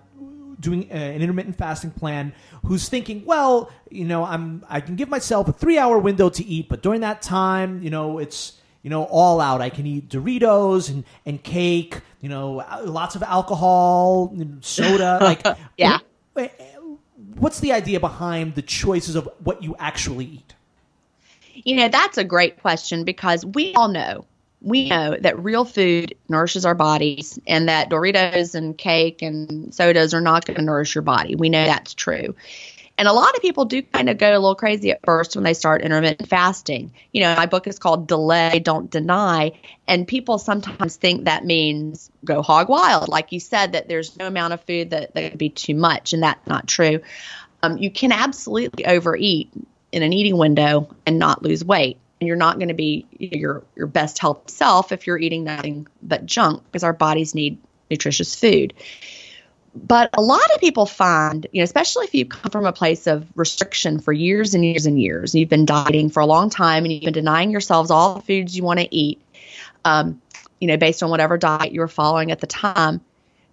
doing an intermittent fasting plan who's thinking, well, you know, I'm I can give myself a three hour window to eat, but during that time, you know, it's you know all out. I can eat Doritos and and cake, you know, uh, lots of alcohol, soda, like yeah. Eh, what's the idea behind the choices of what you actually eat? You know, that's a great question because we all know we know that real food nourishes our bodies and that Doritos and cake and sodas are not going to nourish your body. We know that's true. And a lot of people do kind of go a little crazy at first when they start intermittent fasting. You know, my book is called Delay, Don't Deny. And people sometimes think that means go hog wild. Like you said, that there's no amount of food that, that could be too much. And that's not true. Um, you can absolutely overeat in an eating window and not lose weight you're not going to be your your best health self if you're eating nothing but junk because our bodies need nutritious food. but a lot of people find, you know, especially if you come from a place of restriction for years and years and years, and you've been dieting for a long time and you've been denying yourselves all the foods you want to eat, um, you know, based on whatever diet you were following at the time,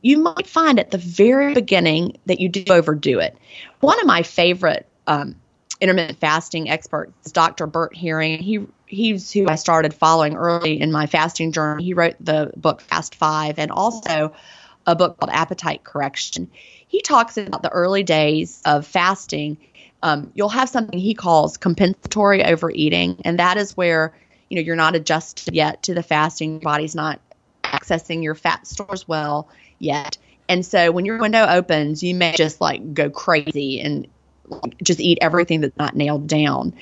you might find at the very beginning that you do overdo it. One of my favorite um, intermittent fasting expert, is Dr. Bert Herring. He he's who I started following early in my fasting journey. He wrote the book Fast Five and also a book called Appetite Correction. He talks about the early days of fasting. Um, you'll have something he calls compensatory overeating, and that is where you know you're not adjusted yet to the fasting. Your body's not accessing your fat stores well yet, and so when your window opens, you may just like go crazy and just eat everything that's not nailed down.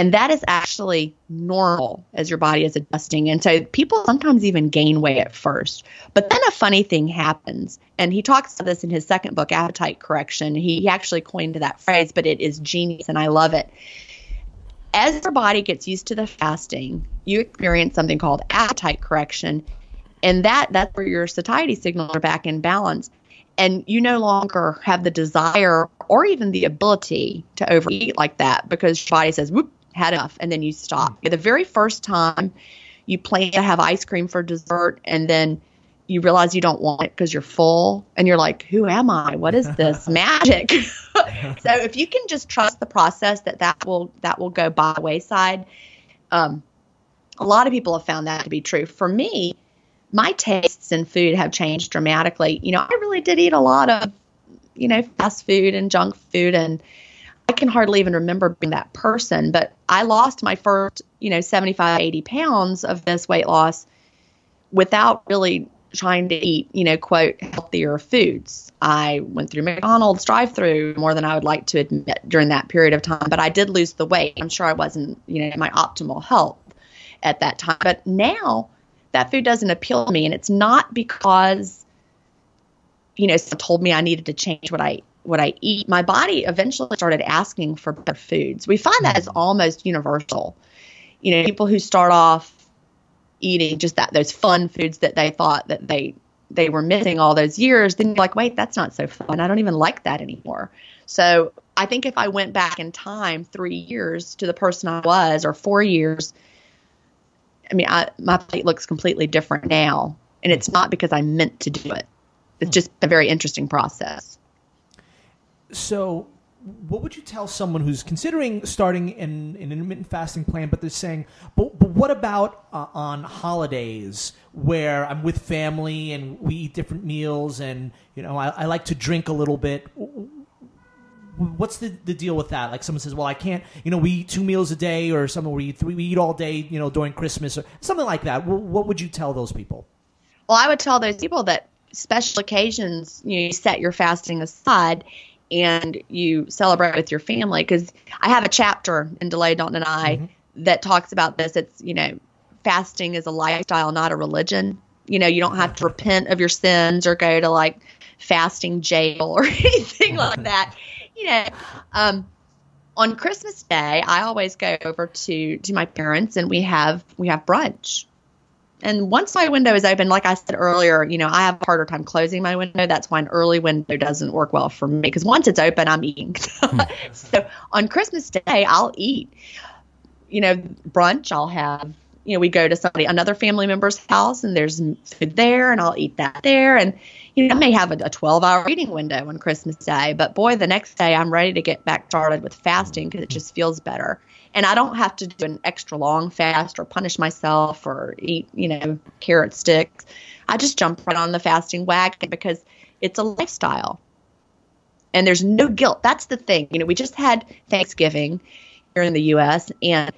And that is actually normal as your body is adjusting. And so people sometimes even gain weight at first. But then a funny thing happens. And he talks about this in his second book, Appetite Correction. He, he actually coined that phrase, but it is genius and I love it. As your body gets used to the fasting, you experience something called appetite correction. And that that's where your satiety signals are back in balance and you no longer have the desire or even the ability to overeat like that because your body says, whoop, had enough, and then you stop. The very first time you plan to have ice cream for dessert, and then you realize you don't want it because you're full, and you're like, "Who am I? What is this magic?" so if you can just trust the process, that that will that will go by the wayside. Um, a lot of people have found that to be true. For me, my tastes in food have changed dramatically. You know, I really did eat a lot of, you know, fast food and junk food and I can hardly even remember being that person, but I lost my first, you know, 75, 80 pounds of this weight loss without really trying to eat, you know, quote, healthier foods. I went through McDonald's drive through more than I would like to admit during that period of time, but I did lose the weight. I'm sure I wasn't, you know, my optimal health at that time. But now that food doesn't appeal to me. And it's not because, you know, someone told me I needed to change what I what I eat, my body eventually started asking for better foods. We find that as mm. almost universal. You know, people who start off eating just that those fun foods that they thought that they they were missing all those years, then you're like, wait, that's not so fun. I don't even like that anymore. So I think if I went back in time three years to the person I was, or four years, I mean, I, my plate looks completely different now, and it's not because I meant to do it. It's just a very interesting process. So, what would you tell someone who's considering starting an, an intermittent fasting plan, but they're saying, but, but what about uh, on holidays where I'm with family and we eat different meals and, you know, I, I like to drink a little bit? What's the, the deal with that? Like someone says, well, I can't, you know, we eat two meals a day or someone we eat, three, we eat all day, you know, during Christmas or something like that. What would you tell those people? Well, I would tell those people that special occasions, you, know, you set your fasting aside and you celebrate with your family. Because I have a chapter in Delay Don't Deny mm-hmm. that talks about this. It's, you know, fasting is a lifestyle, not a religion. You know, you don't have to repent of your sins or go to like fasting jail or anything like that. You know, um, on Christmas Day, I always go over to to my parents and we have we have brunch and once my window is open, like I said earlier, you know, I have a harder time closing my window. That's why an early window doesn't work well for me because once it's open, I'm eating. so on Christmas Day, I'll eat. You know, brunch. I'll have. You know, we go to somebody, another family member's house, and there's food there, and I'll eat that there. And you know, I may have a, a 12 hour eating window on Christmas Day, but boy, the next day I'm ready to get back started with fasting because it just feels better and I don't have to do an extra long fast or punish myself or eat, you know, carrot sticks. I just jump right on the fasting wagon because it's a lifestyle. And there's no guilt. That's the thing. You know, we just had Thanksgiving here in the US and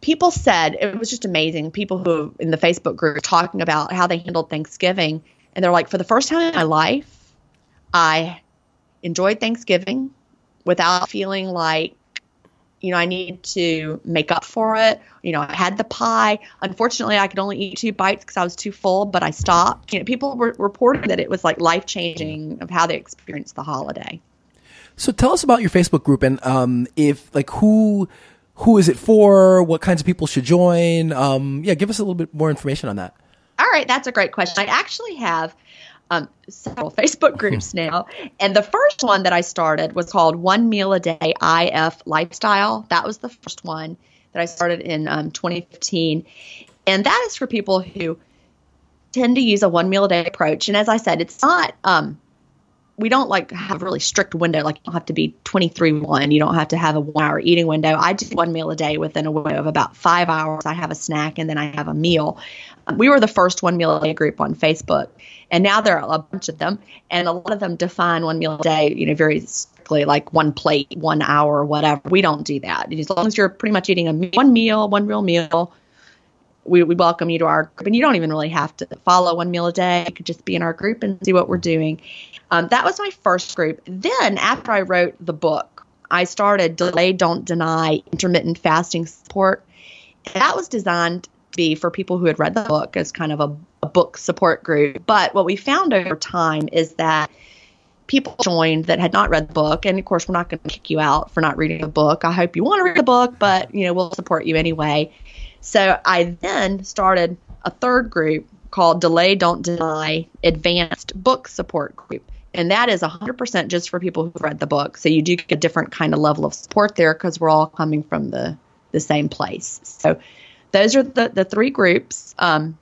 people said it was just amazing. People who in the Facebook group talking about how they handled Thanksgiving and they're like for the first time in my life I enjoyed Thanksgiving without feeling like you know, I need to make up for it. You know, I had the pie. Unfortunately, I could only eat two bites because I was too full, but I stopped. You know, people were reporting that it was like life changing of how they experienced the holiday. So tell us about your Facebook group and um, if like who who is it for? What kinds of people should join? Um, yeah, give us a little bit more information on that. All right, that's a great question. I actually have um, several Facebook groups now. And the first one that I started was called One Meal a Day IF Lifestyle. That was the first one that I started in um, 2015. And that is for people who tend to use a one meal a day approach. And as I said, it's not, um, we don't like have a really strict window. Like you don't have to be 23 one. You don't have to have a one hour eating window. I do one meal a day within a window of about five hours. I have a snack and then I have a meal. Um, we were the first one meal a day group on Facebook, and now there are a bunch of them, and a lot of them define one meal a day, you know, very strictly, like one plate, one hour, whatever. We don't do that. As long as you're pretty much eating a one meal, one real meal, we, we welcome you to our group. And you don't even really have to follow one meal a day. You could just be in our group and see what we're doing. Um, that was my first group. Then, after I wrote the book, I started Delay, Don't Deny Intermittent Fasting Support. That was designed to be for people who had read the book as kind of a, a book support group. But what we found over time is that people joined that had not read the book and of course we're not going to kick you out for not reading the book i hope you want to read the book but you know we'll support you anyway so I then started a third group called Delay Don't Deny Advanced Book Support Group. And that is 100% just for people who've read the book. So you do get a different kind of level of support there because we're all coming from the, the same place. So those are the, the three groups. Um,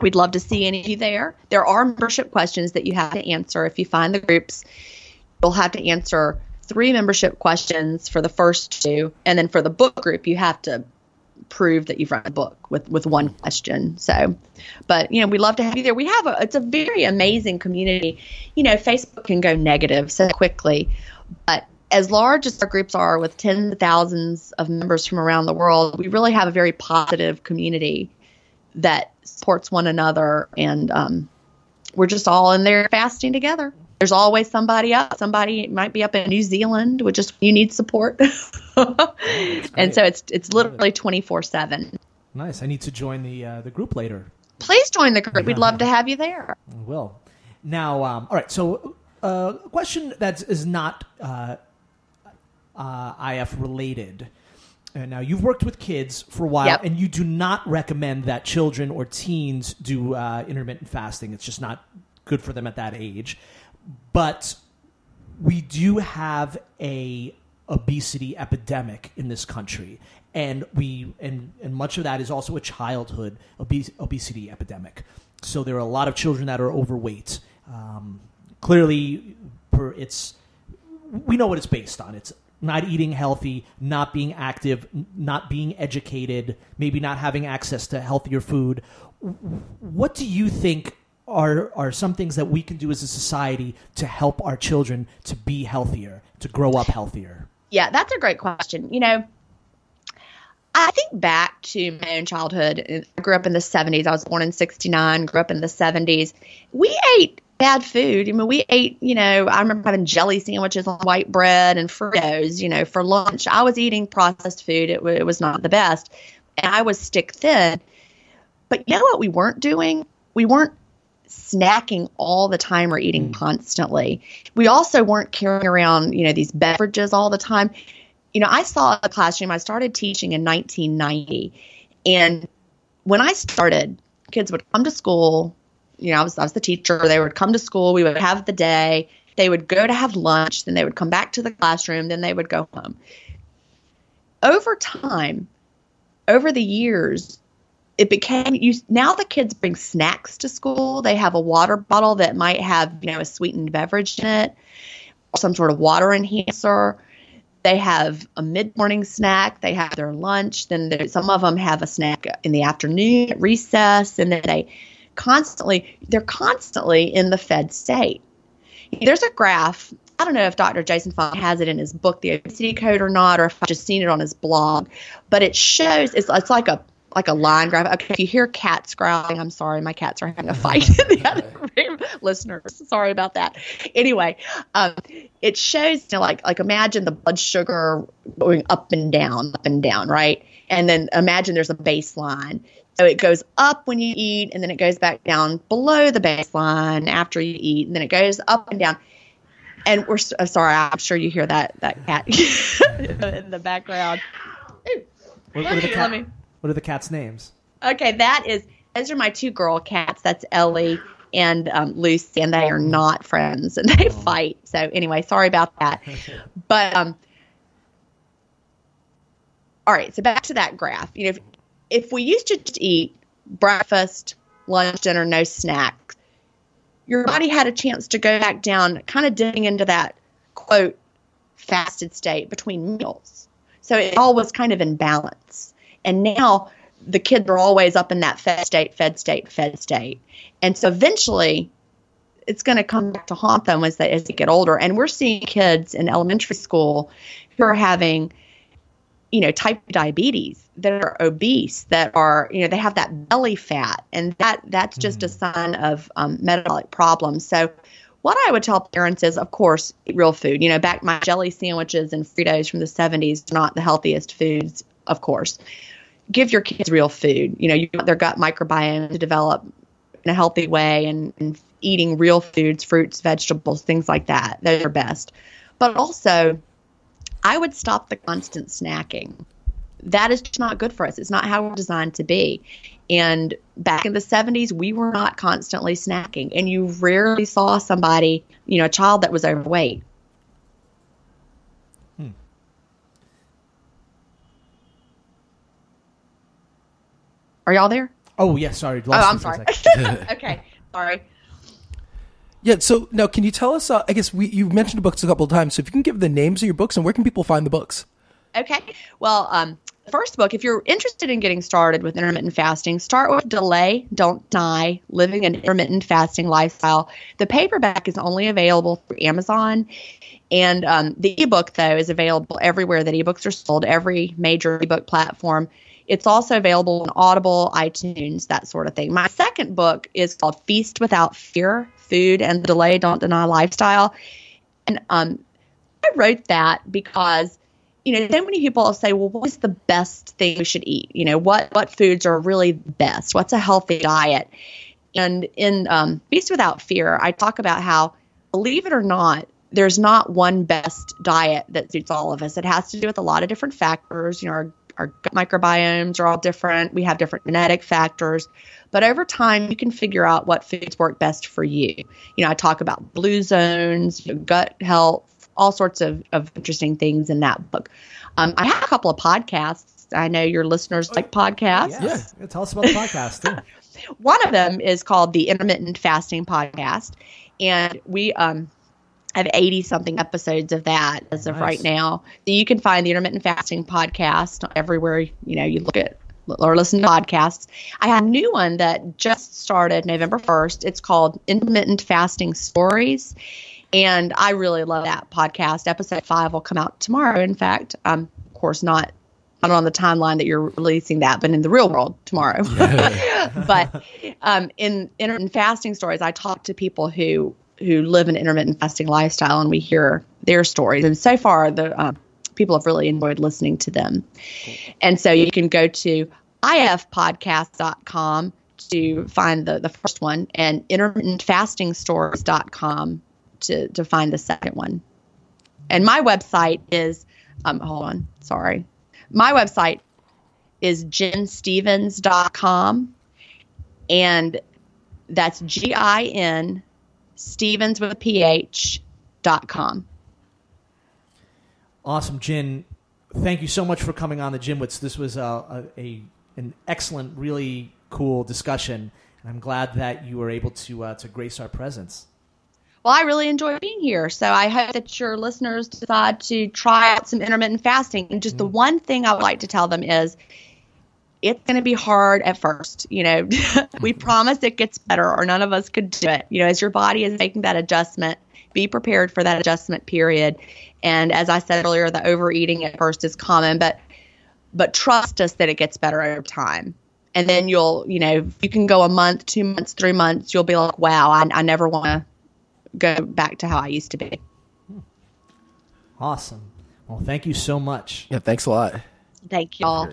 we'd love to see any of you there. There are membership questions that you have to answer. If you find the groups, you'll have to answer three membership questions for the first two. And then for the book group, you have to prove that you've read the book with with one question. So, but you know, we love to have you there. We have a it's a very amazing community. You know, Facebook can go negative so quickly, but as large as our groups are with tens of thousands of members from around the world, we really have a very positive community that supports one another and um, we're just all in there fasting together there's always somebody up. Somebody might be up in New Zealand, which is you need support. and so it's it's literally 24 seven. Nice. I need to join the uh, the group later. Please join the group. We'd love to have you there. I will. Now, um, all right. So, uh, a question that is not uh, uh, IF related. Uh, now, you've worked with kids for a while, Yep. and you do not recommend that children or teens do uh, intermittent fasting. It's just not good for them at that age. But we do have a obesity epidemic in this country. And we and and much of that is also a childhood obes- obesity epidemic. So there are a lot of children that are overweight. Um, clearly per it's we know what it's based on. It's not eating healthy not being active not being educated maybe not having access to healthier food. What do you think are are some things that we can do as a society to help our children to be healthier, to grow up healthier? Yeah, that's a great question. You know, I think back to my own childhood. Uh, I grew up in the 70s. I was born in 69, grew up in the 70s. We ate bad food. I mean, we ate, you know, I remember having jelly sandwiches on white bread and Fritos, you know, for lunch. I was eating processed food. It, it was not the best. And I was stick thin. But you know what we weren't doing? We weren't snacking all the time or eating mm. constantly. We also weren't carrying around, you know, these beverages all the time. You know, I saw a classroom, I started teaching in 1990. And when I started, kids would come to school. You know, I was, I was the teacher. They would come to school. We would have the day. They would go to have lunch. Then they would come back to the classroom. Then they would go home. Over time, over the years, it became you now the kids bring snacks to school. They have a water bottle that might have you know a sweetened beverage in it or some sort of water enhancer. They have a mid-morning snack. They have their lunch. Then there, some of them have a snack in the afternoon at recess. And then they constantly they're constantly in the fed state. There's a graph. I don't know if Dr. Jason Fung has it in his book, The Obesity Code, or not, or if I've just seen it on his blog. But it shows it's, it's like a like a line graph. Okay, if you hear cats growling, I'm sorry, my cats are having a fight in the other room. Listeners, sorry about that. Anyway, um, it shows you know, like like imagine the blood sugar going up and down, up and down, right? And then imagine there's a baseline. So it goes up when you eat, and then it goes back down below the baseline after you eat, and then it goes up and down. And we're uh, sorry, I'm sure you hear that that cat in the background. Ooh, What, what are the let cat, me- what are the cats' names? Okay, that is those are my two girl cats. That's Ellie and um, Lucy, and they are not friends, and they fight. So anyway, sorry about that. But um, all right, so back to that graph. You know, if, if we used to just eat breakfast, lunch, dinner, no snacks, your body had a chance to go back down, kind of dipping into that quote fasted state between meals. So it all was kind of in balance. And now the kids are always up in that fed state, fed state, fed state. And so eventually it's going to come back to haunt them as they, as they get older. And we're seeing kids in elementary school who are having, you know, type diabetes that are obese, that are, you know, they have that belly fat. And that that's just a sign of um, metabolic problems. So what I would tell parents is, of course, eat real food. You know, back my jelly sandwiches and Fritos from the 70s are not the healthiest foods, of course. Give your kids real food. You know, you want their gut microbiome to develop in a healthy way and, and eating real foods, fruits, vegetables, things like that. Those are best. But also, I would stop the constant snacking. That is just not good for us. It's not how we're designed to be. And back in the 70s, we were not constantly snacking, and you rarely saw somebody, you know, a child that was overweight. Are y'all there? Oh, yeah, sorry. Oh, I'm you for a sorry. okay, sorry. Yeah. So now, can you tell us? Uh, I guess we you mentioned books a couple of times. So if you can give the names of your books and where can people find the books? Okay. Well, um, first book, if you're interested in getting started with intermittent fasting, start with Delay, Don't Die, Living an Intermittent Fasting Lifestyle. The paperback is only available through Amazon. And um, the ebook, though, is available everywhere that ebooks are sold, every major ebook platform. It's also available on Audible, iTunes, that sort of thing. My second book is called Feast Without Fear Food and the Delay, Don't Deny Lifestyle. And um, I wrote that because you know, so many people say, well, what's the best thing we should eat? You know, what what foods are really best? What's a healthy diet? And in um, Feast Without Fear, I talk about how, believe it or not, there's not one best diet that suits all of us. It has to do with a lot of different factors. You know, our, our gut microbiomes are all different. We have different genetic factors. But over time, you can figure out what foods work best for you. You know, I talk about blue zones, gut health, all sorts of, of interesting things in that book. Um, I have a couple of podcasts. I know your listeners like podcasts. Yes. Yeah, Tell us about the podcast, too. One of them is called the Intermittent Fasting Podcast, and we um, have 80 something episodes of that as of Nice. right now. So you can find the Intermittent Fasting Podcast everywhere you know you look at or listen to podcasts. I have a new one that just started November 1st. It's called Intermittent Fasting Stories. And I really love that podcast. Episode five will come out tomorrow. In fact, um, of course, not I don't on the timeline that you're releasing that, but in the real world tomorrow. but um, in intermittent fasting stories, I talk to people who who live an intermittent fasting lifestyle, and we hear their stories. And so far, the uh, people have really enjoyed listening to them. And so you can go to ifpodcast.com to find the, the first one and intermittentfastingstories.com to, to find the second one. And my website is, um, hold on, sorry. My website is ginstephens.com and that's G I N Stephens with a PH dot com. Awesome, Gin. Thank you so much for coming on the Gymwits. This was a, a, a an excellent, really cool discussion, and I'm glad that you were able to uh, to grace our presence. Well, I really enjoy being here. So I hope that your listeners decide to try out some intermittent fasting. And just the one thing I would like to tell them is it's going to be hard at first. You know, we mm-hmm. promise it gets better, or none of us could do it. You know, as your body is making that adjustment, be prepared for that adjustment period. And as I said earlier, the overeating at first is common, but but trust us that it gets better over time. And then you'll, you know, you can go a month, two months, three months. You'll be like, wow, I, I never want to go back to how I used to be. Hmm. Awesome. Well, thank you so much. Yeah, thanks a lot. Thank y'all.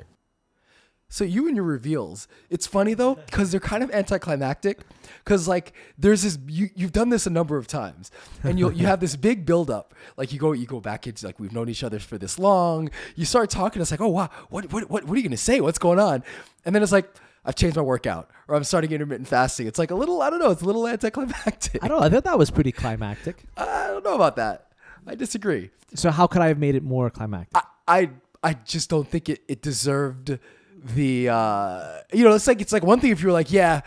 So you and your reveals, it's funny though because they're kind of anticlimactic. Because like there's this, you you've done this a number of times, and you you have this big build up. Like you go you go back into like we've known each other for this long. You start talking, it's like oh wow, what what what what are you gonna say? What's going on? And then it's like I've changed my workout or I'm starting intermittent fasting. It's like a little, I don't know, it's a little anticlimactic. I don't know. I thought that was pretty climactic. I don't know about that. I disagree. So how could I have made it more climactic? I I, I just don't think it, it deserved the uh you know, it's like it's like one thing if you were like, yeah,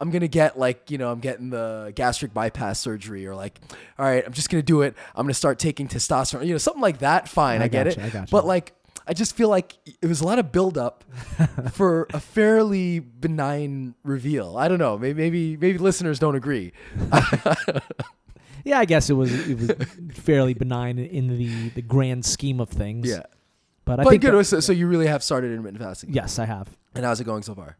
I'm gonna get like, you know, I'm getting the gastric bypass surgery or like, all right, I'm just gonna do it. I'm gonna start taking testosterone, you know, something like that, fine, I I, get it. I. But like I just feel like it was a lot of buildup for a fairly benign reveal. I don't know. Maybe maybe maybe listeners don't agree. Yeah, I guess it was it was fairly benign in the the grand scheme of things. Yeah. But I but think good. so, so you really have started intermittent fasting. yes, I have And how's it going so far?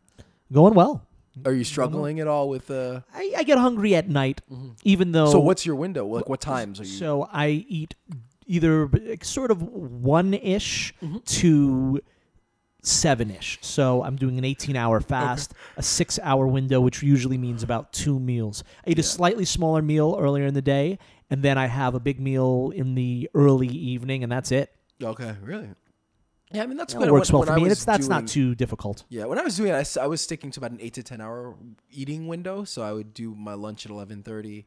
going well. Are you struggling at all with uh I, I get hungry at night, even though. So what's your window? Like what times are you? So I eat either sort of one ish Mm-hmm. to seven ish. So I'm doing an 18 hour fast, a six hour window, which usually means about two meals. I eat a slightly smaller meal earlier in the day, and then I have a big meal in the early evening, and that's it. okay, really? Yeah, I mean that's It good. works When- well for when I me, it's that's not too difficult. Yeah, when I was doing it, I, I was sticking to about an eight to ten hour eating window. So I would do my lunch at eleven thirty,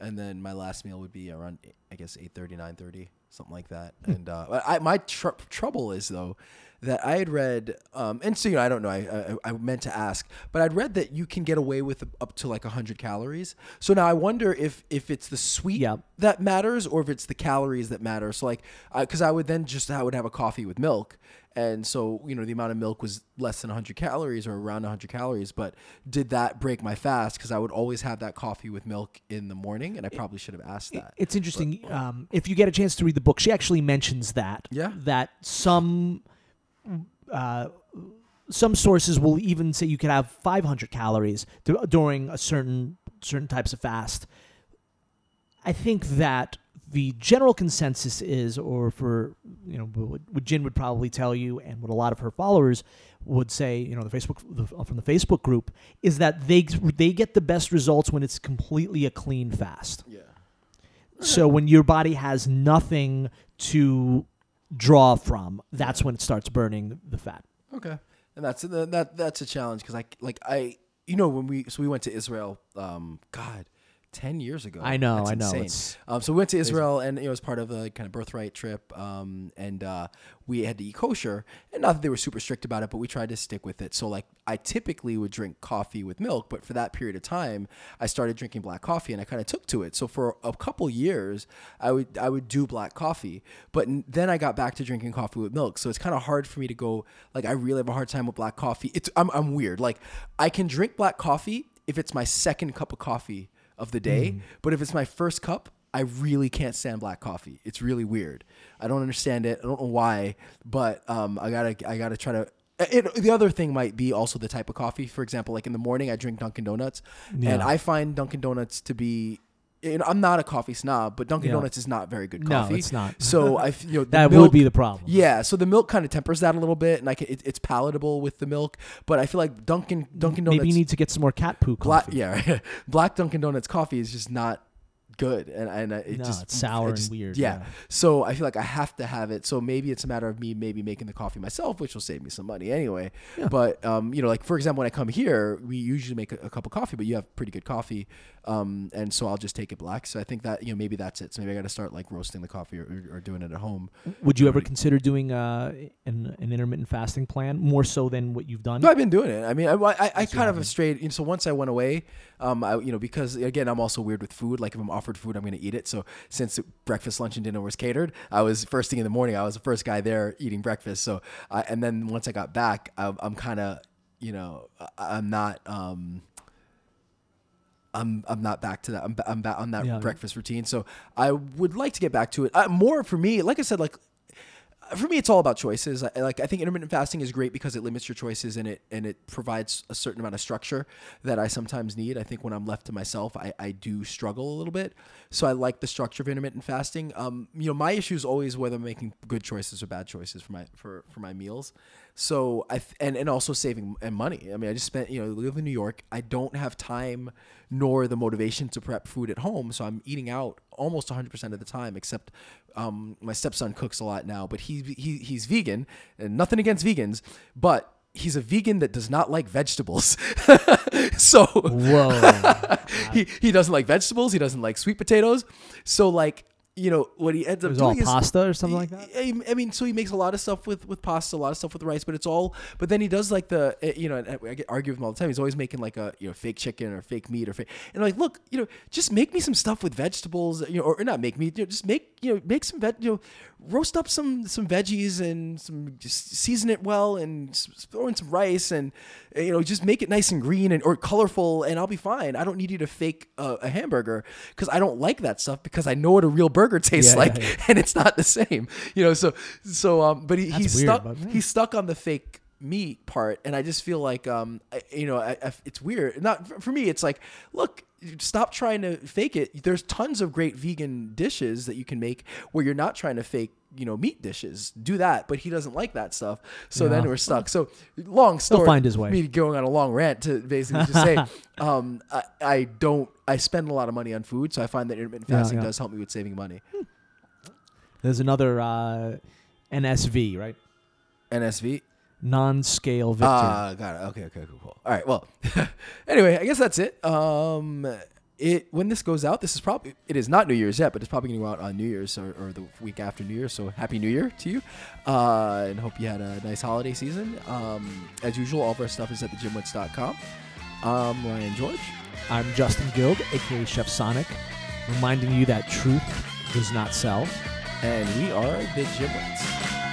and then my last meal would be around I guess 8.30, 9.30, something like that. And uh, I, my tr- trouble is though that I had read, um, and so you know, I don't know, I, I I meant to ask, but I'd read that you can get away with up to like hundred calories. So now I wonder if if it's the sweet Yeah. that matters or if it's the calories that matter. So like, because I would then just I would have a coffee with milk, and so you know the amount of milk was less than 100 calories or around 100 calories. But did that break my fast? Because I would always have that coffee with milk in the morning, and I probably should have asked that. It's interesting. Um, if you get a chance to read the book, she actually mentions that. Yeah. That some uh, some sources will even say you could have 500 calories dur- during a certain certain types of fast. I think that the general consensus is, or for you know, what, what Gin would probably tell you, and what a lot of her followers would say, you know, the Facebook the, from the Facebook group, is that they they get the best results when it's completely a clean fast. yeah. So when your body has nothing to draw from, that's when it starts burning the fat. Okay, and that's that that's a challenge because I like I you know when we so we went to Israel, um, God, ten years ago. I know, That's I know, it's Um, so we went to Israel and it was part of a kind of birthright trip. Um, and uh, we had to eat kosher, and not that they were super strict about it, but we tried to stick with it. So like I typically would drink coffee with milk, but for that period of time, I started drinking black coffee, and I kind of took to it. So for a couple years, I would I would do black coffee, but then I got back to drinking coffee with milk. So it's kind of hard for me to go like I really have a hard time with black coffee. It's I'm I'm weird. Like I can drink black coffee if it's my second cup of coffee of the day, but if it's my first cup, I really can't stand black coffee. It's really weird. I don't understand it. I don't know why, but um, I gotta I gotta try to. It, the other thing might be also the type of coffee. For example, like in the morning, I drink Dunkin' Donuts, and I find Dunkin' Donuts to be. You know, I'm not a coffee snob, but Dunkin' Yeah. Donuts is not very good No, coffee. it's not. So I, f- you know, the That milk- would be the problem. yeah, so the milk kind of tempers that a little bit, and I can, it, it's palatable with the milk. But I feel like Dunkin' Dunkin' Donuts Maybe you need to get some more cat poo black coffee. yeah black Dunkin' Donuts coffee is just not good and and it No, just it's sour it and weird, yeah. yeah. so I feel like I have to have it so maybe it's a matter of me maybe making the coffee myself which will save me some money anyway but um you know like for example when I come here we usually make a, a cup of coffee but you have pretty good coffee um and so I'll just take it black so I think that you know maybe that's it so maybe I got to start like roasting the coffee or, or, or doing it at home Would you ever consider doing uh, an, an intermittent fasting plan more so than what you've done? No, I've been doing it. I mean, I, I, I kind of haven't. You know, so once I went away, um, I, you know, because again, I'm also weird with food. Like if I'm offered food, I'm going to eat it. So since breakfast, lunch, and dinner was catered, I was first thing in the morning. I was the first guy there eating breakfast. So, I, and then once I got back, I, I'm kind of, you know, I, I'm not. Um, I'm I'm not back to that. I'm I'm back on that Yeah. breakfast routine. So I would like to get back to it. Uh, more for me, like I said, like for me, it's all about choices. I, like I think intermittent fasting is great because it limits your choices and it and it provides a certain amount of structure that I sometimes need. I think when I'm left to myself, I, I do struggle a little bit. So I like the structure of intermittent fasting. Um, you know, my issue is always whether I'm making good choices or bad choices for my for for my meals. So I th- and and also saving and money. I mean, I just spent you know live in New York. I don't have time nor the motivation to prep food at home, so I'm eating out almost 100% of the time. Except um, my stepson cooks a lot now, but he, he he's vegan and nothing against vegans, but he's a vegan that does not like vegetables. so Whoa. he he doesn't like vegetables. He doesn't like sweet potatoes. So like you know what he ends up was all doing is pasta or something like that. I I mean, so he makes a lot of stuff with with pasta, a lot of stuff with rice, but it's all. But then he does like the, eh, you know, I get argue with him all the time. He's always making like a you know fake chicken or fake meat or fake. And I'm like, look, you know, just make me some stuff with vegetables, you know, or, or not make me, you know, just make you know make some veg, you know, roast up some some veggies and some just season it well and throw in some rice and eh, you know just make it nice and green and or colorful and I'll be fine. I don't need you to fake a, a hamburger because I don't like that stuff because I know what a real burger tastes Yeah, like yeah, yeah. and it's not the same. You know, so so um, but he, he's weird, stuck. He's stuck on the fake meat part, and I just feel like um, I, you know, I, I, it's weird. Not for me. It's like, look, stop trying to fake it. There's tons of great vegan dishes that you can make where you're not trying to fake. You know, meat dishes. Do that, but he doesn't like that stuff. So then we're stuck. So long story. find his way. Me going on a long rant to basically just say, um, I, I don't. I spend a lot of money on food, so I find that intermittent Yeah, fasting yeah. does help me with saving money. There's another uh, NSV, right? NSV. Non-scale victory. Ah, got it. Okay, okay, cool, cool. All right. Well, anyway, I guess that's it. Um, it when this goes out, this is probably it is not New Year's yet, but it's probably going to go out on New Year's or, or the week after New Year's. So happy New Year to you, uh, and hope you had a nice holiday season. Um, as usual, all of our stuff is at thegymwits.com. Um, Ryan George. I'm Justin Guild, aka Chef Sonic, reminding you that truth does not sell. and we are the Gymwits.